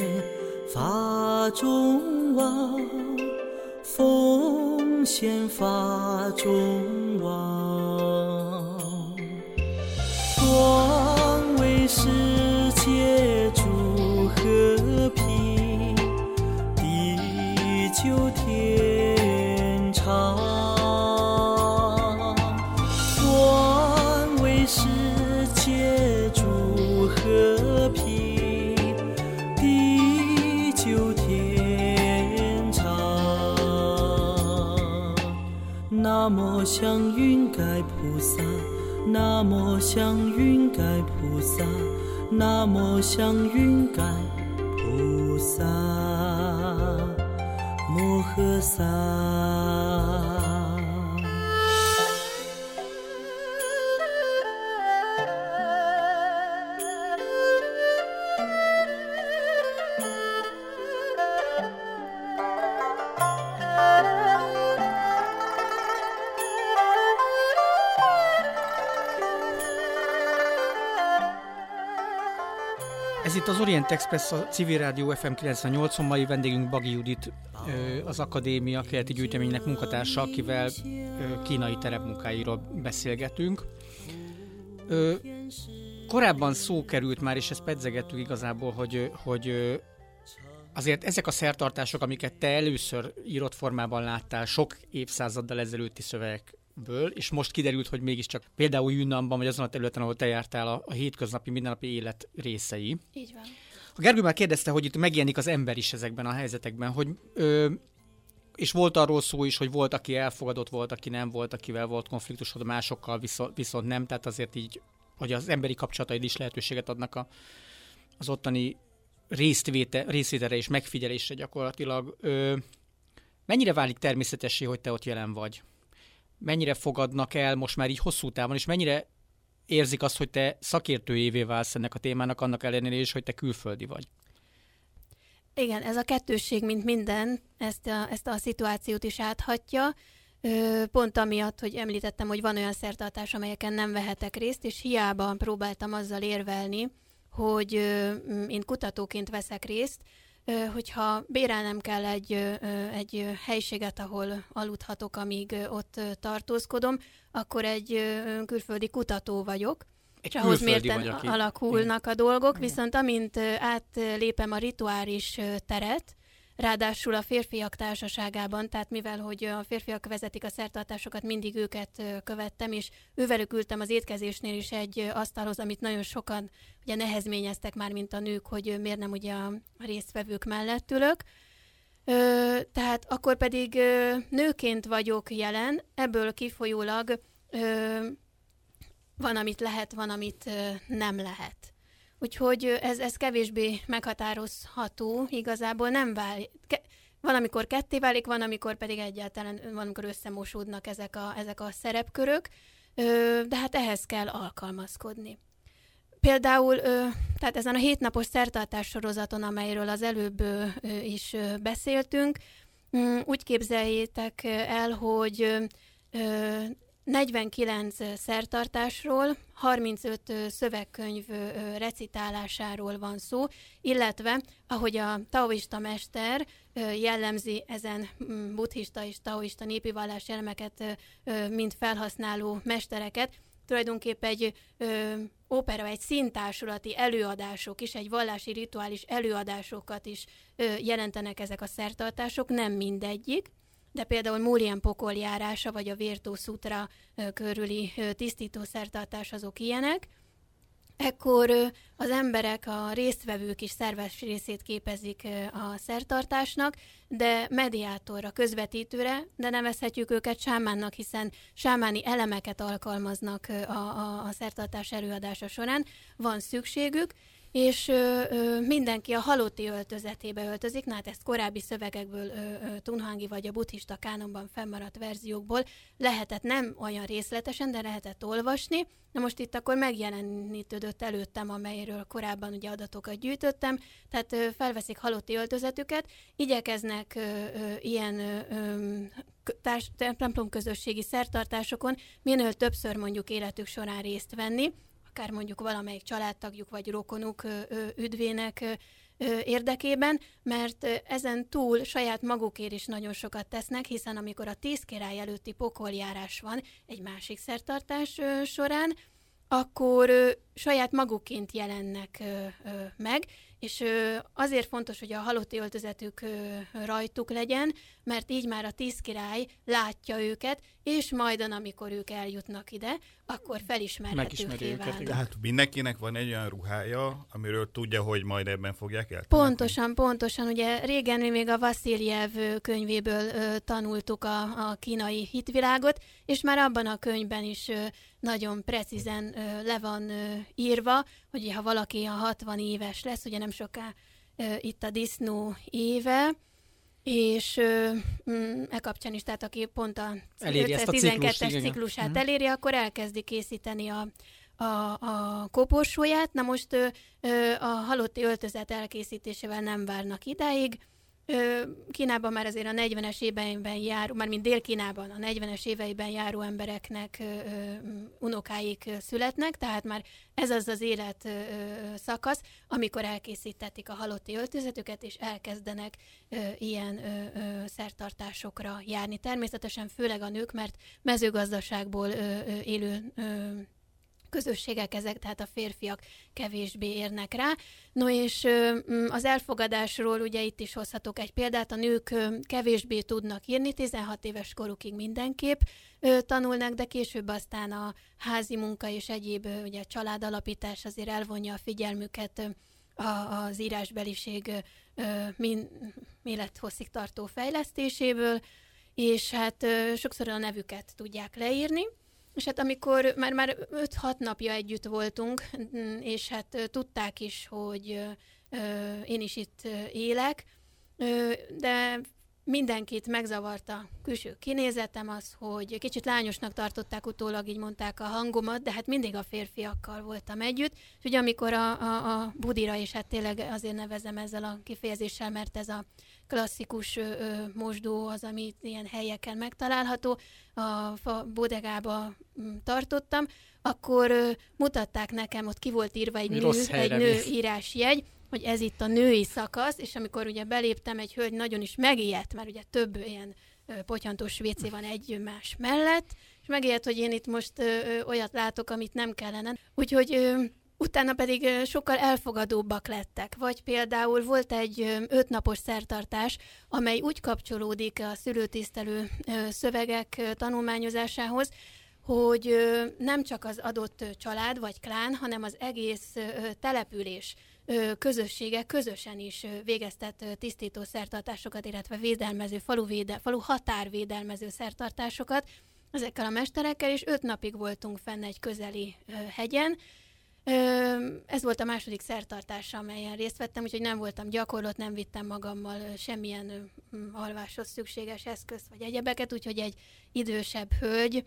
法中王奉献法中王南无祥云盖菩萨，南无祥云盖菩萨。南无祥云盖菩萨摩诃萨。Itt az Orient Express, a Civil Rádió FM 98 mai vendégünk Bagi Judit, az Akadémia keleti gyűjteménynek munkatársa, akivel kínai terepmunkáiról beszélgetünk. Korábban szó került már, és ezt pedzegettük igazából, hogy, hogy azért ezek a szertartások, amiket te először írott formában láttál sok évszázaddal ezelőtti szövegekből, és most kiderült, hogy mégiscsak például Yunnanban, vagy azon a területen, ahol te jártál, a, a hétköznapi, mindennapi élet részei. Így van. A Gergő már kérdezte, hogy itt megjelenik az ember is ezekben a helyzetekben, hogy ö, és volt arról szó is, hogy volt, aki elfogadott, volt, aki nem volt, akivel volt konfliktusod, másokkal viszont, viszont nem, tehát azért így, hogy az emberi kapcsolataid is lehetőséget adnak a, az ottani résztvéte, részvételre és megfigyelésre gyakorlatilag. Ö, mennyire válik természetessé, hogy te ott jelen vagy? Mennyire fogadnak el most már így hosszú távon, és mennyire érzik azt, hogy te szakértőjévé válsz ennek a témának, annak ellenére is, hogy te külföldi vagy? Igen, ez a kettősség, mint minden, ezt a, ezt a szituációt is áthatja. Pont amiatt, hogy említettem, hogy van olyan szertartás, amelyeken nem vehetek részt, és hiába próbáltam azzal érvelni, hogy én kutatóként veszek részt, hogyha bérelnem kell egy, egy helységet, ahol aludhatok, amíg ott tartózkodom, akkor egy külföldi kutató vagyok, Egy és ahhoz mérten vagy, aki- alakulnak a dolgok, viszont amint átlépem a rituális teret, ráadásul a férfiak társaságában, tehát mivel hogy a férfiak vezetik a szertartásokat, mindig őket követtem, és ővelük ültem az étkezésnél is egy asztalhoz, amit nagyon sokan ugye nehezményeztek már, mint a nők, hogy miért nem ugye a résztvevők mellett ülök. Ö, tehát akkor pedig ö, nőként vagyok jelen, ebből kifolyólag ö, van, amit lehet, van, amit ö, nem lehet. Úgyhogy ez, ez kevésbé meghatározható, igazából nem válik. Ke- van, amikor ketté válik, van, amikor pedig egyáltalán, van, amikor összemosódnak ezek a, ezek a szerepkörök, ö, de hát ehhez kell alkalmazkodni. Például, ö, tehát ezen a hétnapos szertartás sorozaton, amelyről az előbb ö, is ö, beszéltünk, mm, úgy képzeljétek el, hogy ö, 49 szertartásról, 35 ö, szövegkönyv recitálásáról van szó, illetve, ahogy a taoista mester jellemzi ezen mm, buddhista és taoista népi vallás elemeket, mint felhasználó mestereket, tulajdonképpen egy ö, opera, egy színtársulati előadások is, egy vallási rituális előadásokat is ö, jelentenek ezek a szertartások, nem mindegyik, de például Múlien pokoljárása, vagy a ö, körüli ö, tisztító szertartás azok ilyenek. Ekkor az emberek, a résztvevők is szerves részét képezik a szertartásnak, de mediátorra, közvetítőre, de nevezhetjük őket sámánnak, hiszen sámáni elemeket alkalmaznak a, a, a szertartás előadása során, van szükségük, és ö, ö, mindenki a halotti öltözetébe öltözik, na hát ezt korábbi szövegekből, ö, ö, Tunhangi vagy a buddhista kánonban fennmaradt verziókból lehetett nem olyan részletesen, de lehetett olvasni. Na most itt akkor megjelenítődött előttem, amelyről korábban ugye adatokat gyűjtöttem, tehát ö, felveszik halotti öltözetüket, igyekeznek ö, ö, ilyen ö, társ, templomközösségi szertartásokon minél többször mondjuk életük során részt venni, akár mondjuk valamelyik családtagjuk vagy rokonuk üdvének érdekében, mert ezen túl saját magukért is nagyon sokat tesznek, hiszen amikor a tíz király előtti pokoljárás van egy másik szertartás során, akkor ö, saját magukként jelennek ö, ö, meg, és ö, azért fontos, hogy a halotti öltözetük ö, rajtuk legyen, mert így már a tíz király látja őket, és majdan, amikor ők eljutnak ide, akkor felismerhetőké válnak. Tehát mindenkinek van egy olyan ruhája, amiről tudja, hogy majd ebben fogják el. Pontosan, pontosan. Ugye régen mi még a Vasiljev ö, könyvéből ö, tanultuk a, a kínai hitvilágot, és már abban a könyvben is ö, nagyon precízen ö, le van ö, írva, hogy ha valaki a 60 éves lesz, ugye nem soká ö, itt a disznó éve, és ö, mm, e kapcsán is, tehát aki pont a Eléri ezt a ciklust, 12-es igen. ciklusát Mhm. eléri, akkor elkezdi készíteni a, a, a koporsóját. Na most ö, ö, a halotti öltözet elkészítésével nem várnak idáig, Kínában már azért a 40-es éveiben járó, már mint Dél-Kínában a 40-es éveiben járó embereknek unokáik születnek, tehát már ez az az élet szakasz, amikor elkészítetik a halotti öltözetüket, és elkezdenek ilyen szertartásokra járni. Természetesen főleg a nők, mert mezőgazdaságból élő közösségek ezek, tehát a férfiak kevésbé érnek rá. No és mm, az elfogadásról ugye itt is hozhatok egy példát, a nők kevésbé tudnak írni, 16 éves korukig mindenképp tanulnak, de később aztán a házi munka és egyéb ugye családalapítás azért elvonja a figyelmüket az írásbeliség min, élethosszig tartó fejlesztéséből, és hát sokszor a nevüket tudják leírni. És hát amikor már, már 5-6 napja együtt voltunk, mm, és hát tudták is, hogy én is itt élek, de mindenkit megzavarta külső kinézetem az, hogy kicsit lányosnak tartották utólag, így mondták a hangomat, de hát mindig a férfiakkal voltam együtt. És ugye amikor a, a, a budira, és hát tényleg azért nevezem ezzel a kifejezéssel, mert ez a klasszikus mosdó az, ami ilyen helyeken megtalálható, a bodegába tartottam, akkor mutatták nekem, ott ki volt írva egy, nő, egy nő írásjegy, hogy ez itt a női szakasz, és amikor ugye beléptem, egy hölgy nagyon is megijedt, mert ugye több ilyen potyantós WC van egy más mellett, és megijedt, hogy én itt most ö, ö, olyat látok, amit nem kellene. Úgyhogy ö, Utána pedig sokkal elfogadóbbak lettek. Vagy például volt egy ötnapos szertartás, amely úgy kapcsolódik a szülőtisztelő szövegek tanulmányozásához, hogy nem csak az adott család vagy klán, hanem az egész település közössége közösen is végeztet tisztító szertartásokat, illetve védelmező, falu, véde, falu határvédelmező szertartásokat ezekkel a mesterekkel, és öt napig voltunk fenn egy közeli hegyen, ez volt a második szertartás, amelyen részt vettem, úgyhogy nem voltam gyakorlott, nem vittem magammal semmilyen alváshoz szükséges eszközt vagy egyebeket, úgyhogy egy idősebb hölgy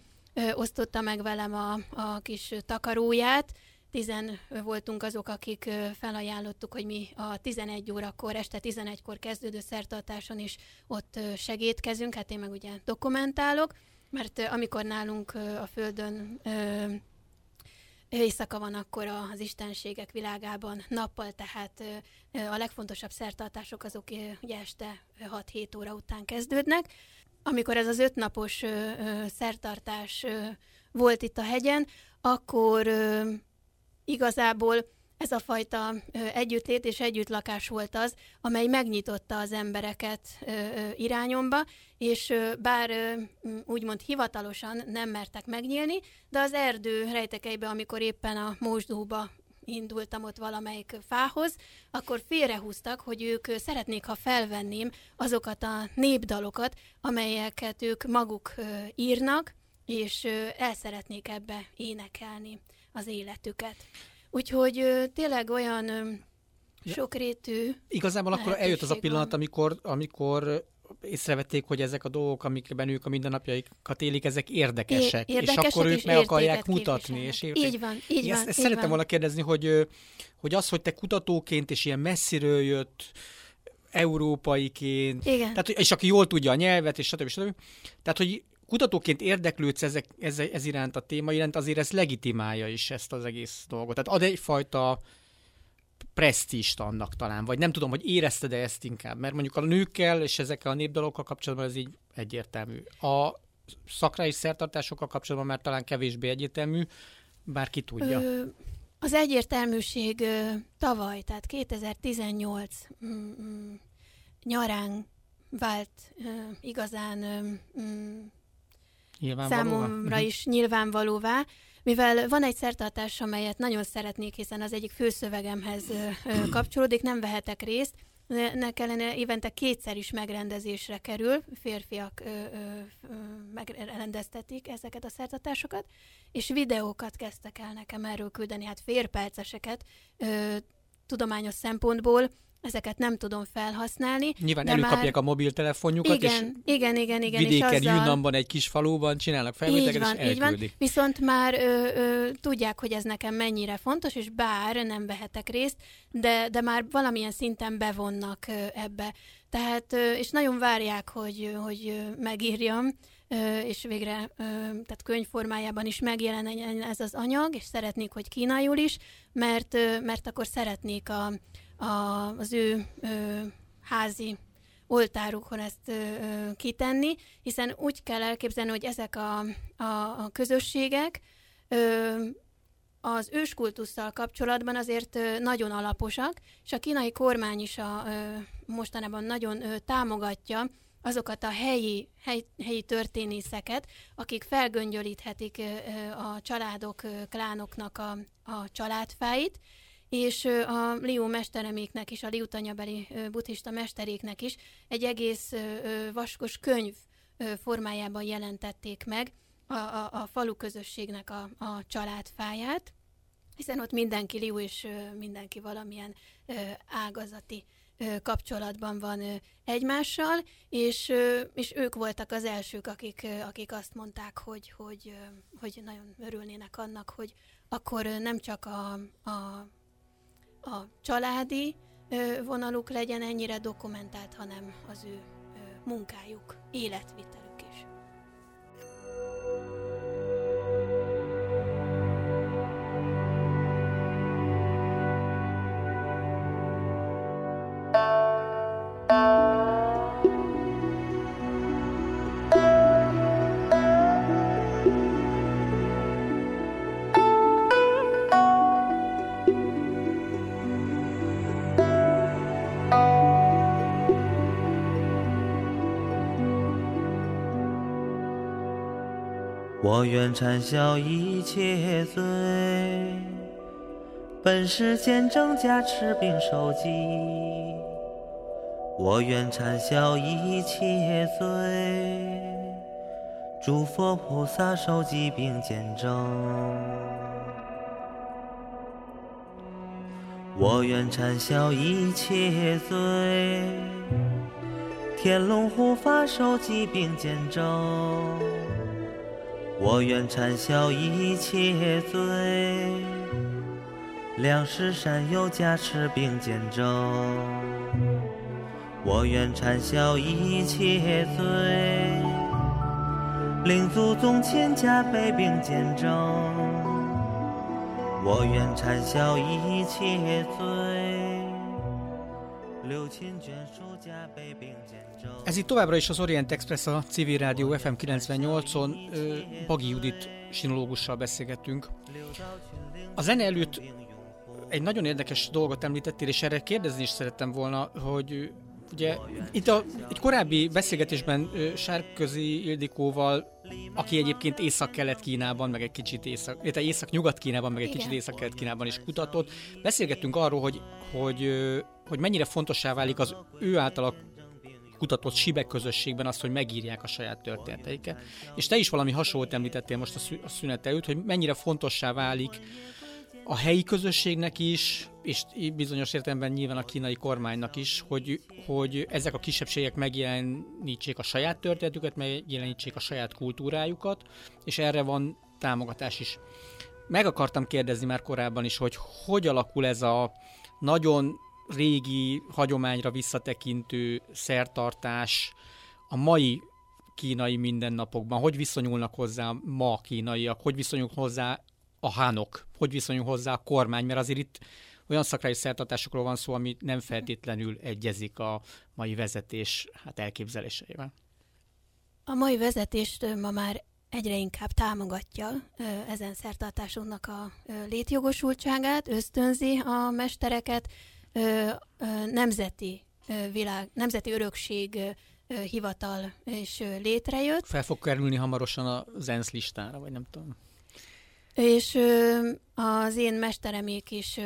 osztotta meg velem a, a kis takaróját, tizen voltunk azok, akik felajánlottuk, hogy mi a 11 órakor, este 11-kor kezdődő szertartáson is ott segítkezünk, hát én meg ugye dokumentálok, mert amikor nálunk a Földön éjszaka van akkor az istenségek világában, nappal, tehát a legfontosabb szertartások azok ugye este 6-7 óra után kezdődnek. Amikor ez az ötnapos szertartás volt itt a hegyen, akkor igazából ez a fajta együttlét és együttlakás volt az, amely megnyitotta az embereket irányomba, és bár úgymond hivatalosan nem mertek megnyílni, de az erdő rejtekeibe, amikor éppen a mosdóba indultam ott valamelyik fához, akkor félrehúztak, hogy ők szeretnék, ha felvenném azokat a népdalokat, amelyeket ők maguk írnak, és el szeretnék ebbe énekelni az életüket. Úgyhogy tényleg olyan sokrétű. Igazából akkor eljött az a pillanat, amikor, amikor észrevették, hogy ezek a dolgok, amikben ők a mindennapjaikat élik, ezek érdekesek, é, érdekesek és akkor ők meg akarják mutatni. És értek. így van, így van. Ezt, ezt így szerettem van. volna kérdezni, hogy, hogy az, hogy te kutatóként és ilyen messziről jött, európaiként, Igen. Tehát, és aki jól tudja a nyelvet, és stb. stb. Tehát, hogy kutatóként érdeklődsz ezek, ez, ez iránt a téma iránt, azért ez legitimálja is ezt az egész dolgot. Tehát ad egyfajta presztíst annak talán, vagy nem tudom, hogy érezted-e ezt inkább, mert mondjuk a nőkkel és ezekkel a népdalokkal kapcsolatban ez így egyértelmű. A szakrai szertartásokkal kapcsolatban már talán kevésbé egyértelmű, bárki tudja. Ö, az egyértelműség ö, tavaly, tehát 2018 mm, mm, nyarán vált ö, igazán ö, mm, számomra uh-huh. is nyilvánvalóvá, mivel van egy szertartás, amelyet nagyon szeretnék, hiszen az egyik főszövegemhez kapcsolódik, nem vehetek részt, ne kellene évente kétszer is megrendezésre kerül, férfiak ö, ö, ö, megrendeztetik ezeket a szertartásokat, és videókat kezdtek el nekem erről küldeni, hát félperceseket, ö, tudományos szempontból, ezeket nem tudom felhasználni. Nyilván de előkapják már... a mobiltelefonjukat, igen, és igen, igen, igen, vidéken, és azzal... Junnanban egy kis faluban csinálnak felvételeket, és elküldi. Így van. Viszont már ö, ö, tudják, hogy ez nekem mennyire fontos, és bár nem vehetek részt, de, de már valamilyen szinten bevonnak ö, ebbe. Tehát, ö, és nagyon várják, hogy, hogy megírjam, és végre tehát könyvformájában is megjelenjen ez az anyag, és szeretnék, hogy kínaiul is, mert, mert akkor szeretnék a, a, az ő ö, házi oltárukon ezt ö, kitenni, hiszen úgy kell elképzelni, hogy ezek a, a, a közösségek ö, az őskultusszal kapcsolatban azért ö, nagyon alaposak, és a kínai kormány is a, ö, mostanában nagyon ö, támogatja azokat a helyi, hely, helyi történészeket, akik felgöngyölíthetik a családok, klánoknak a, a családfáit, és a Liu mestereméknek is, a Liu tanyabeli buddhista mesteréknek is egy egész vaskos könyv formájában jelentették meg a, a, a falu közösségnek a, a családfáját, hiszen ott mindenki Liu és mindenki valamilyen ágazati kapcsolatban van egymással, és, és ők voltak az elsők, akik, akik azt mondták, hogy, hogy, hogy nagyon örülnének annak, hogy akkor nem csak a, a a családi vonaluk legyen ennyire dokumentált, hanem az ő munkájuk, életvitelük 我愿铲销一切罪，本是见证加持并受记。我愿铲销一切罪，诸佛菩萨受记并见证。我愿铲销一切罪，天龙护法受记并见证。我愿禅消一切罪，良世善友加持并肩证。我愿禅消一切罪，令祖宗千家百病见证。我愿禅消一切罪。Ez itt továbbra is az Orient Express a Civil Rádió FM 98-on. Bagi Judit sinológussal beszélgettünk. A zene előtt egy nagyon érdekes dolgot említettél, és erre kérdezni is szerettem volna, hogy ugye itt a, egy korábbi beszélgetésben Sárközi Ildikóval, aki egyébként Észak-Kelet-Kínában, meg egy kicsit Észak, illetve Észak-Nyugat-Kínában, meg egy Igen. kicsit Észak-Kelet-Kínában is kutatott, beszélgettünk arról, hogy, hogy, hogy mennyire fontossá válik az ő által kutatott sibek közösségben azt, hogy megírják a saját történeteiket. És te is valami hasonlót említettél most a szünet előtt, hogy mennyire fontossá válik a helyi közösségnek is, és bizonyos értelemben nyilván a kínai kormánynak is, hogy, hogy ezek a kisebbségek megjelenítsék a saját történetüket, megjelenítsék a saját kultúrájukat, és erre van támogatás is. Meg akartam kérdezni már korábban is, hogy hogy alakul ez a nagyon régi hagyományra visszatekintő szertartás a mai kínai mindennapokban? Hogy viszonyulnak hozzá ma a kínaiak? Hogy viszonyulnak hozzá a hánok? Hogy viszonyul hozzá a kormány? Mert azért itt olyan szakrai szertartásokról van szó, ami nem feltétlenül egyezik a mai vezetés hát elképzeléseivel. A mai vezetést ma már egyre inkább támogatja ezen szertartásunknak a létjogosultságát, ösztönzi a mestereket, ö, ö, nemzeti ö, világ, nemzeti örökség ö, hivatal ö, létrejött. Fel fog kerülni hamarosan az ENSZ listára, vagy nem tudom. És az én mesteremék is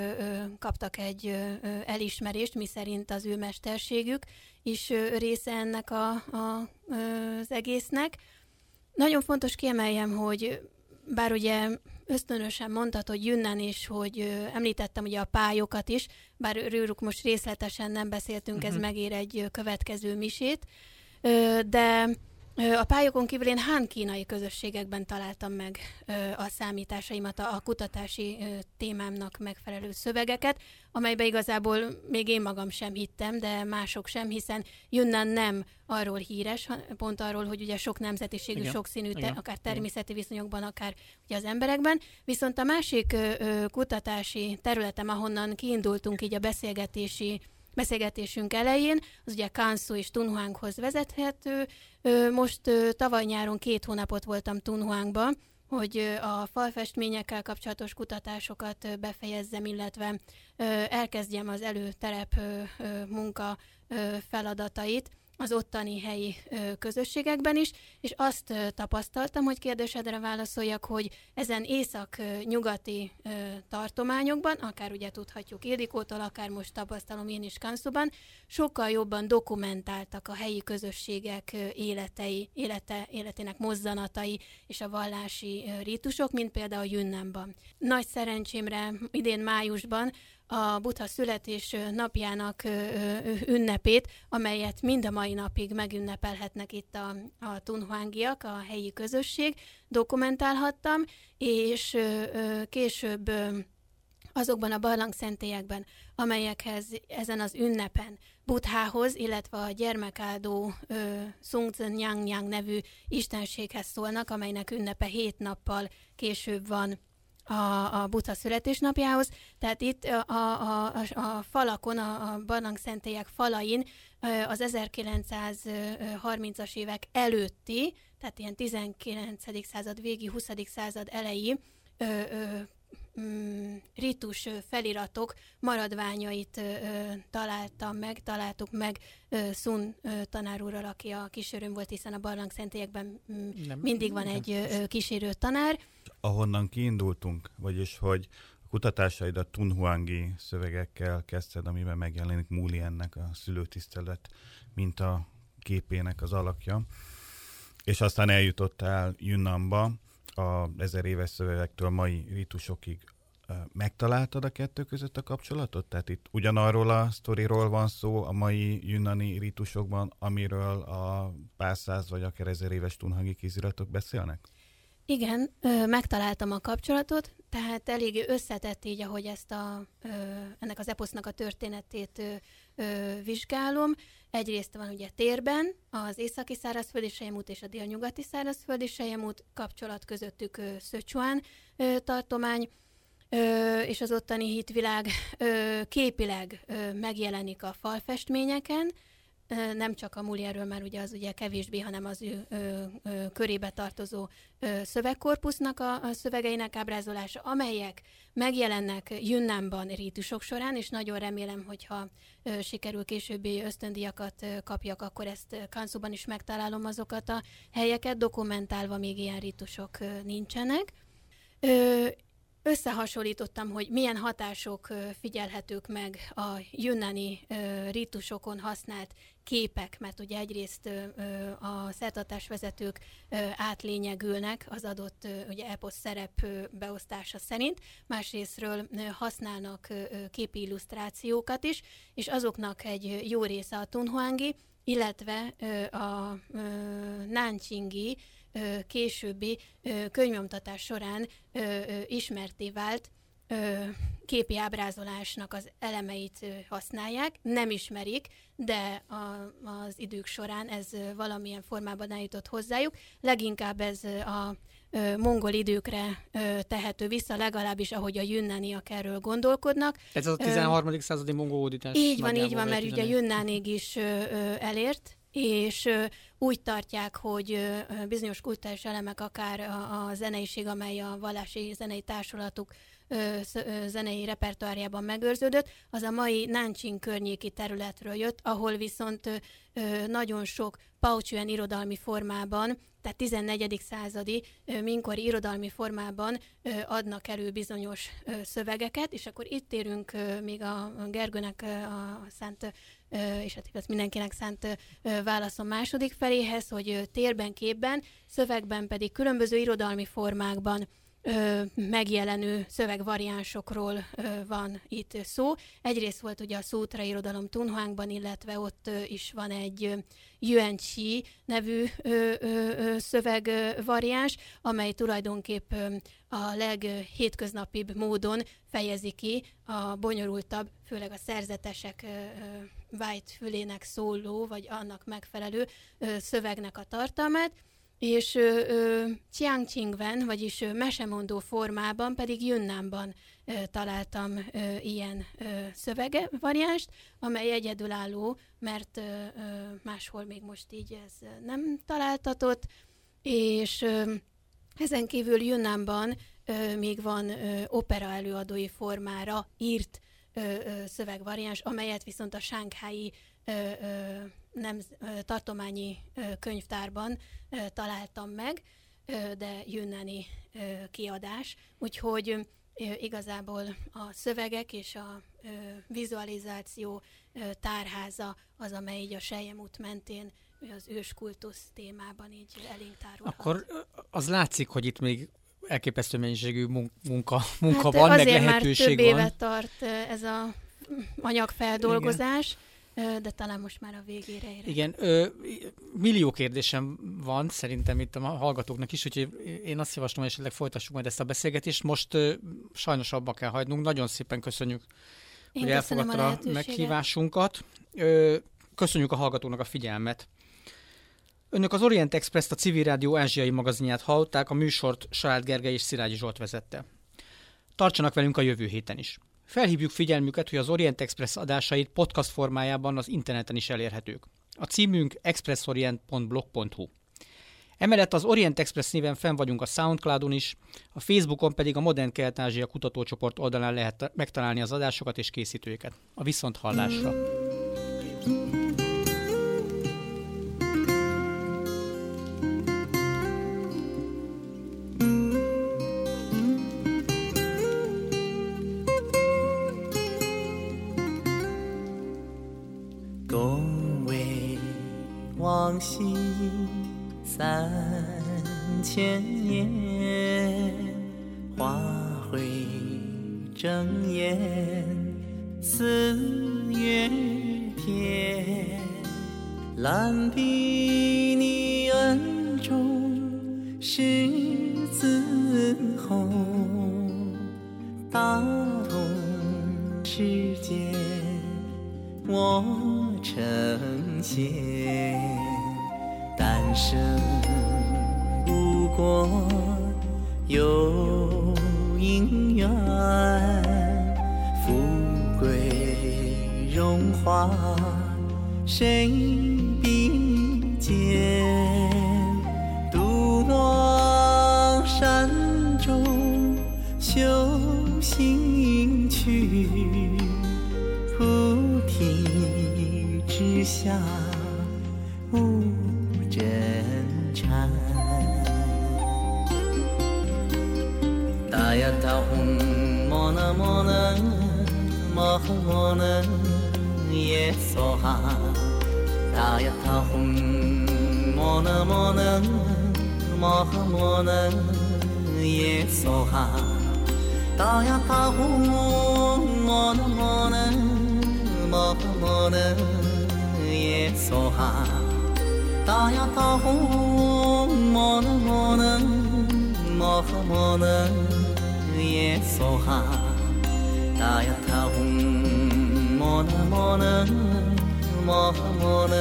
kaptak egy elismerést, miszerint az ő mesterségük is része ennek a, a, az egésznek. Nagyon fontos kiemeljem, hogy bár ugye ösztönösen mondtad, hogy Jünnan is, hogy említettem ugye a pályokat is, bár őrük most részletesen nem beszéltünk, uh-huh. ez mhm. megér egy következő misét, de a pályokon kívül én hán kínai közösségekben találtam meg a számításaimat, a, kutatási témámnak megfelelő szövegeket, amelybe igazából még én magam sem hittem, de mások sem, hiszen Yunnan nem arról híres, pont arról, hogy ugye sok nemzetiségű, Igen. sokszínű, te, akár természeti viszonyokban, akár ugye az emberekben. Viszont a másik kutatási területem, ahonnan kiindultunk így a beszélgetési beszélgetésünk elején, az ugye Kansu és Tunhuanghoz vezethető. Most tavaly nyáron két hónapot voltam Tunhuangban, hogy a falfestményekkel kapcsolatos kutatásokat befejezzem, illetve elkezdjem az előterep munka feladatait az ottani helyi közösségekben is, és azt tapasztaltam, hogy kérdésedre válaszoljak, hogy ezen észak-nyugati tartományokban, akár ugye tudhatjuk Ildikótól, akár most tapasztalom én is Kanszuban, sokkal jobban dokumentáltak a helyi közösségek életei, élete, életének mozzanatai és a vallási ö, rítusok, mint például Jünnenban. Nagy szerencsémre idén májusban a Buddha születés napjának ünnepét, amelyet mind a mai napig megünnepelhetnek itt a, a tunhuángiak, a helyi közösség, dokumentálhattam, és később azokban a barlangszentélyekben, amelyekhez ezen az ünnepen Buthához, illetve a gyermekáldó Sungzen Nyang Nyang nevű istenséghez szólnak, amelynek ünnepe hét nappal később van a, a Buddha születésnapjához. Tehát itt a, a, a, a falakon, a, a barlangszentélyek falain az 1930-as évek előtti, tehát ilyen 19. század végi, 20. század elejé mm, ritus feliratok maradványait ö, találtam meg, találtuk meg ö, Sun ö, tanár úrral, aki a kísérőm volt, hiszen a barlangszentélyekben mm, mindig van egy ö, kísérő tanár, ahonnan kiindultunk, vagyis hogy a kutatásaidat tunhuangi szövegekkel kezdted, amiben megjelenik Múli ennek a szülőtisztelet, mint a képének az alakja, és aztán eljutottál Yunnanba, a ezer éves szövegektől mai ritusokig megtaláltad a kettő között a kapcsolatot? Tehát itt ugyanarról a sztoriról van szó a mai Yunnani ritusokban, amiről a pár száz vagy akár ezer éves tunhangi kéziratok beszélnek? Igen, megtaláltam a kapcsolatot, tehát eléggé összetett így, ahogy ezt a, ennek az eposznak a történetét ö, vizsgálom. Egyrészt van ugye térben az északi szárazföldi sejemút és a délnyugati szárazföldi sejemút kapcsolat közöttük ö, Szöcsuán tartomány, ö, és az ottani hitvilág ö, képileg ö, megjelenik a falfestményeken, nem csak a Mulierről, mert ugye az ugye kevésbé, hanem az ő ö, ö, körébe tartozó ö, szövegkorpusznak a, a szövegeinek ábrázolása, amelyek megjelennek Junnánban rítusok során, és nagyon remélem, hogyha ö, sikerül későbbi ösztöndiakat ö, kapjak, akkor ezt Kanszóban is megtalálom azokat a helyeket, dokumentálva még ilyen rítusok ö, nincsenek. Ö, összehasonlítottam, hogy milyen hatások figyelhetők meg a junnani rítusokon használt képek, mert ugye egyrészt a szertartásvezetők átlényegülnek az adott ugye eposz szerep beosztása szerint, másrésztről használnak képi illusztrációkat is, és azoknak egy jó része a tunhuangi, illetve a Nanchingi későbbi könyvomtatás során ismerté vált képi ábrázolásnak az elemeit használják, nem ismerik, de a, az idők során ez valamilyen formában eljutott hozzájuk. Leginkább ez a mongol időkre tehető vissza, legalábbis ahogy a jünnániak erről gondolkodnak. Ez az a 13. századi mongol hódítás. Így van, így van, mert ugye jünnánig is elért, és úgy tartják, hogy bizonyos kultúrás elemek, akár a, a zeneiség, amely a vallási zenei társulatuk zenei repertoárjában megőrződött, az a mai Nancsing környéki területről jött, ahol viszont nagyon sok paucsúan irodalmi formában, tehát 14. századi minkori irodalmi formában adnak elő bizonyos szövegeket, és akkor itt érünk még a Gergőnek a szánt, és hát igaz mindenkinek szánt válaszom második feléhez, hogy térben, képben, szövegben pedig különböző irodalmi formákban megjelenő szövegvariánsokról ö, van itt szó. Egyrészt volt ugye a Szótra irodalom Tunhuangban, illetve ott is van egy Yuan Chi nevű ö, ö, szövegvariáns, amely tulajdonképp a leghétköznapibb módon fejezi ki a bonyolultabb, főleg a szerzetesek White fülének szóló, vagy annak megfelelő ö, szövegnek a tartalmát és Chiangchingben, vagyis ö, mesemondó formában pedig Yunnanban ö, találtam ö, ilyen ö, szövege variánst, amely egyedülálló, mert ö, ö, máshol még most így ez nem találtatott, és ö, ezen kívül Yunnanban ö, még van ö, opera előadói formára írt ö, ö, szövegvariáns, amelyet viszont a sánkhái ö, ö, nem, tartományi könyvtárban találtam meg, de jönneni kiadás, úgyhogy igazából a szövegek és a vizualizáció tárháza az, amely így a Sejem út mentén az őskultusz témában így elénk. Akkor az látszik, hogy itt még elképesztő mennyiségű munka, munka hát van, meg lehetőség már több van. éve tart ez a anyagfeldolgozás. Igen de talán most már a végére érek. Igen, ö, millió kérdésem van szerintem itt a hallgatóknak is, úgyhogy én azt javaslom, hogy esetleg folytassuk majd ezt a beszélgetést. Most ö, sajnos abba kell hagynunk. Nagyon szépen köszönjük, én hogy elfogadta a, a meghívásunkat. Ö, köszönjük a hallgatónak a figyelmet. Önök az Orient Express a Civil Rádió ázsiai magazinját hallották, a műsort Salád Gergely és Szilágyi Zsolt vezette. Tartsanak velünk a jövő héten is. Felhívjuk figyelmüket, hogy az Orient Express adásait podcast formájában az interneten is elérhetők. A címünk expressorient.blog.hu. Emellett az Orient Express néven fenn vagyunk a Soundcloudon is, a Facebookon pedig a Modern Kelet-Ázsia kutatócsoport oldalán lehet megtalálni az adásokat és készítőiket. A viszont hallásra! 往昔三千年，花会争艳，四月天。蓝地你恩重，十字红，大同世界，我成仙。人生不过有因缘，富贵荣华谁比肩？独我山中修行去，菩提之下无。تهون مانا مانا ماخ مانا یه سوها دایا تهون مانا مانا ماخ مانا یه سوها دایا تهون مانا مانا ماخ مانا یه سوها دایا تهون مانا مانا ماخ مانا 夜所哈，大呀他红，莫那莫那莫莫那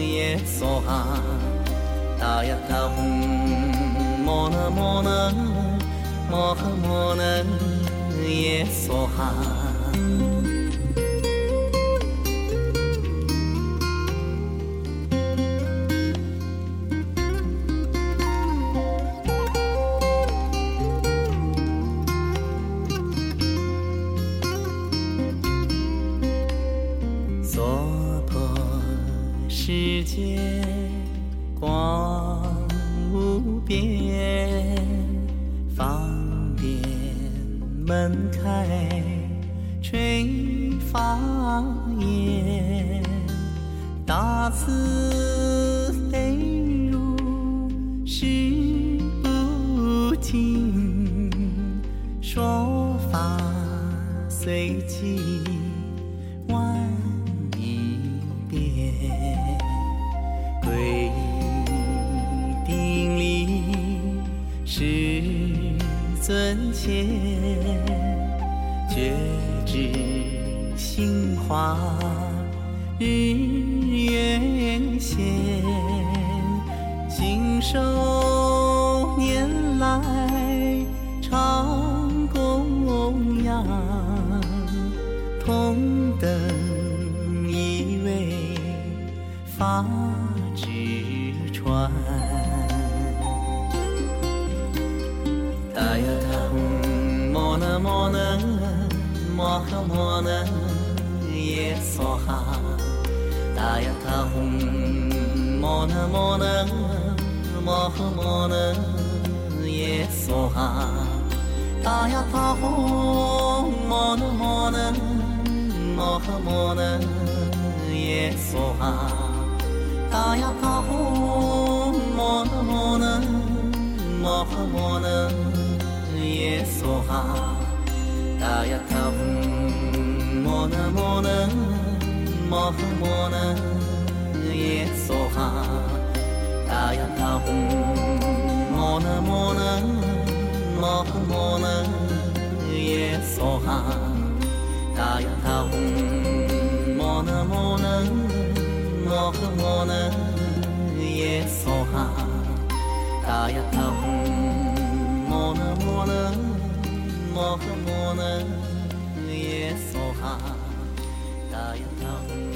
夜所哈，大呀他红，莫那莫那莫莫那夜所哈。前觉知心话日月闲信手拈来长供养同登一位法旨船。مهمانه صاحا دعيتهم مهمانه مهمانه صاحا دعيتهم مهمانه مهمانه صاحا دعيتهم مهمانه مهمانه صاحا 达雅塔嗡摩呐摩呐摩诃摩呐耶梭哈。达雅塔嗡摩呐摩呐摩诃摩呐耶梭哈。达雅塔嗡摩呐摩呐。摩诃摩那耶娑诃，达雅。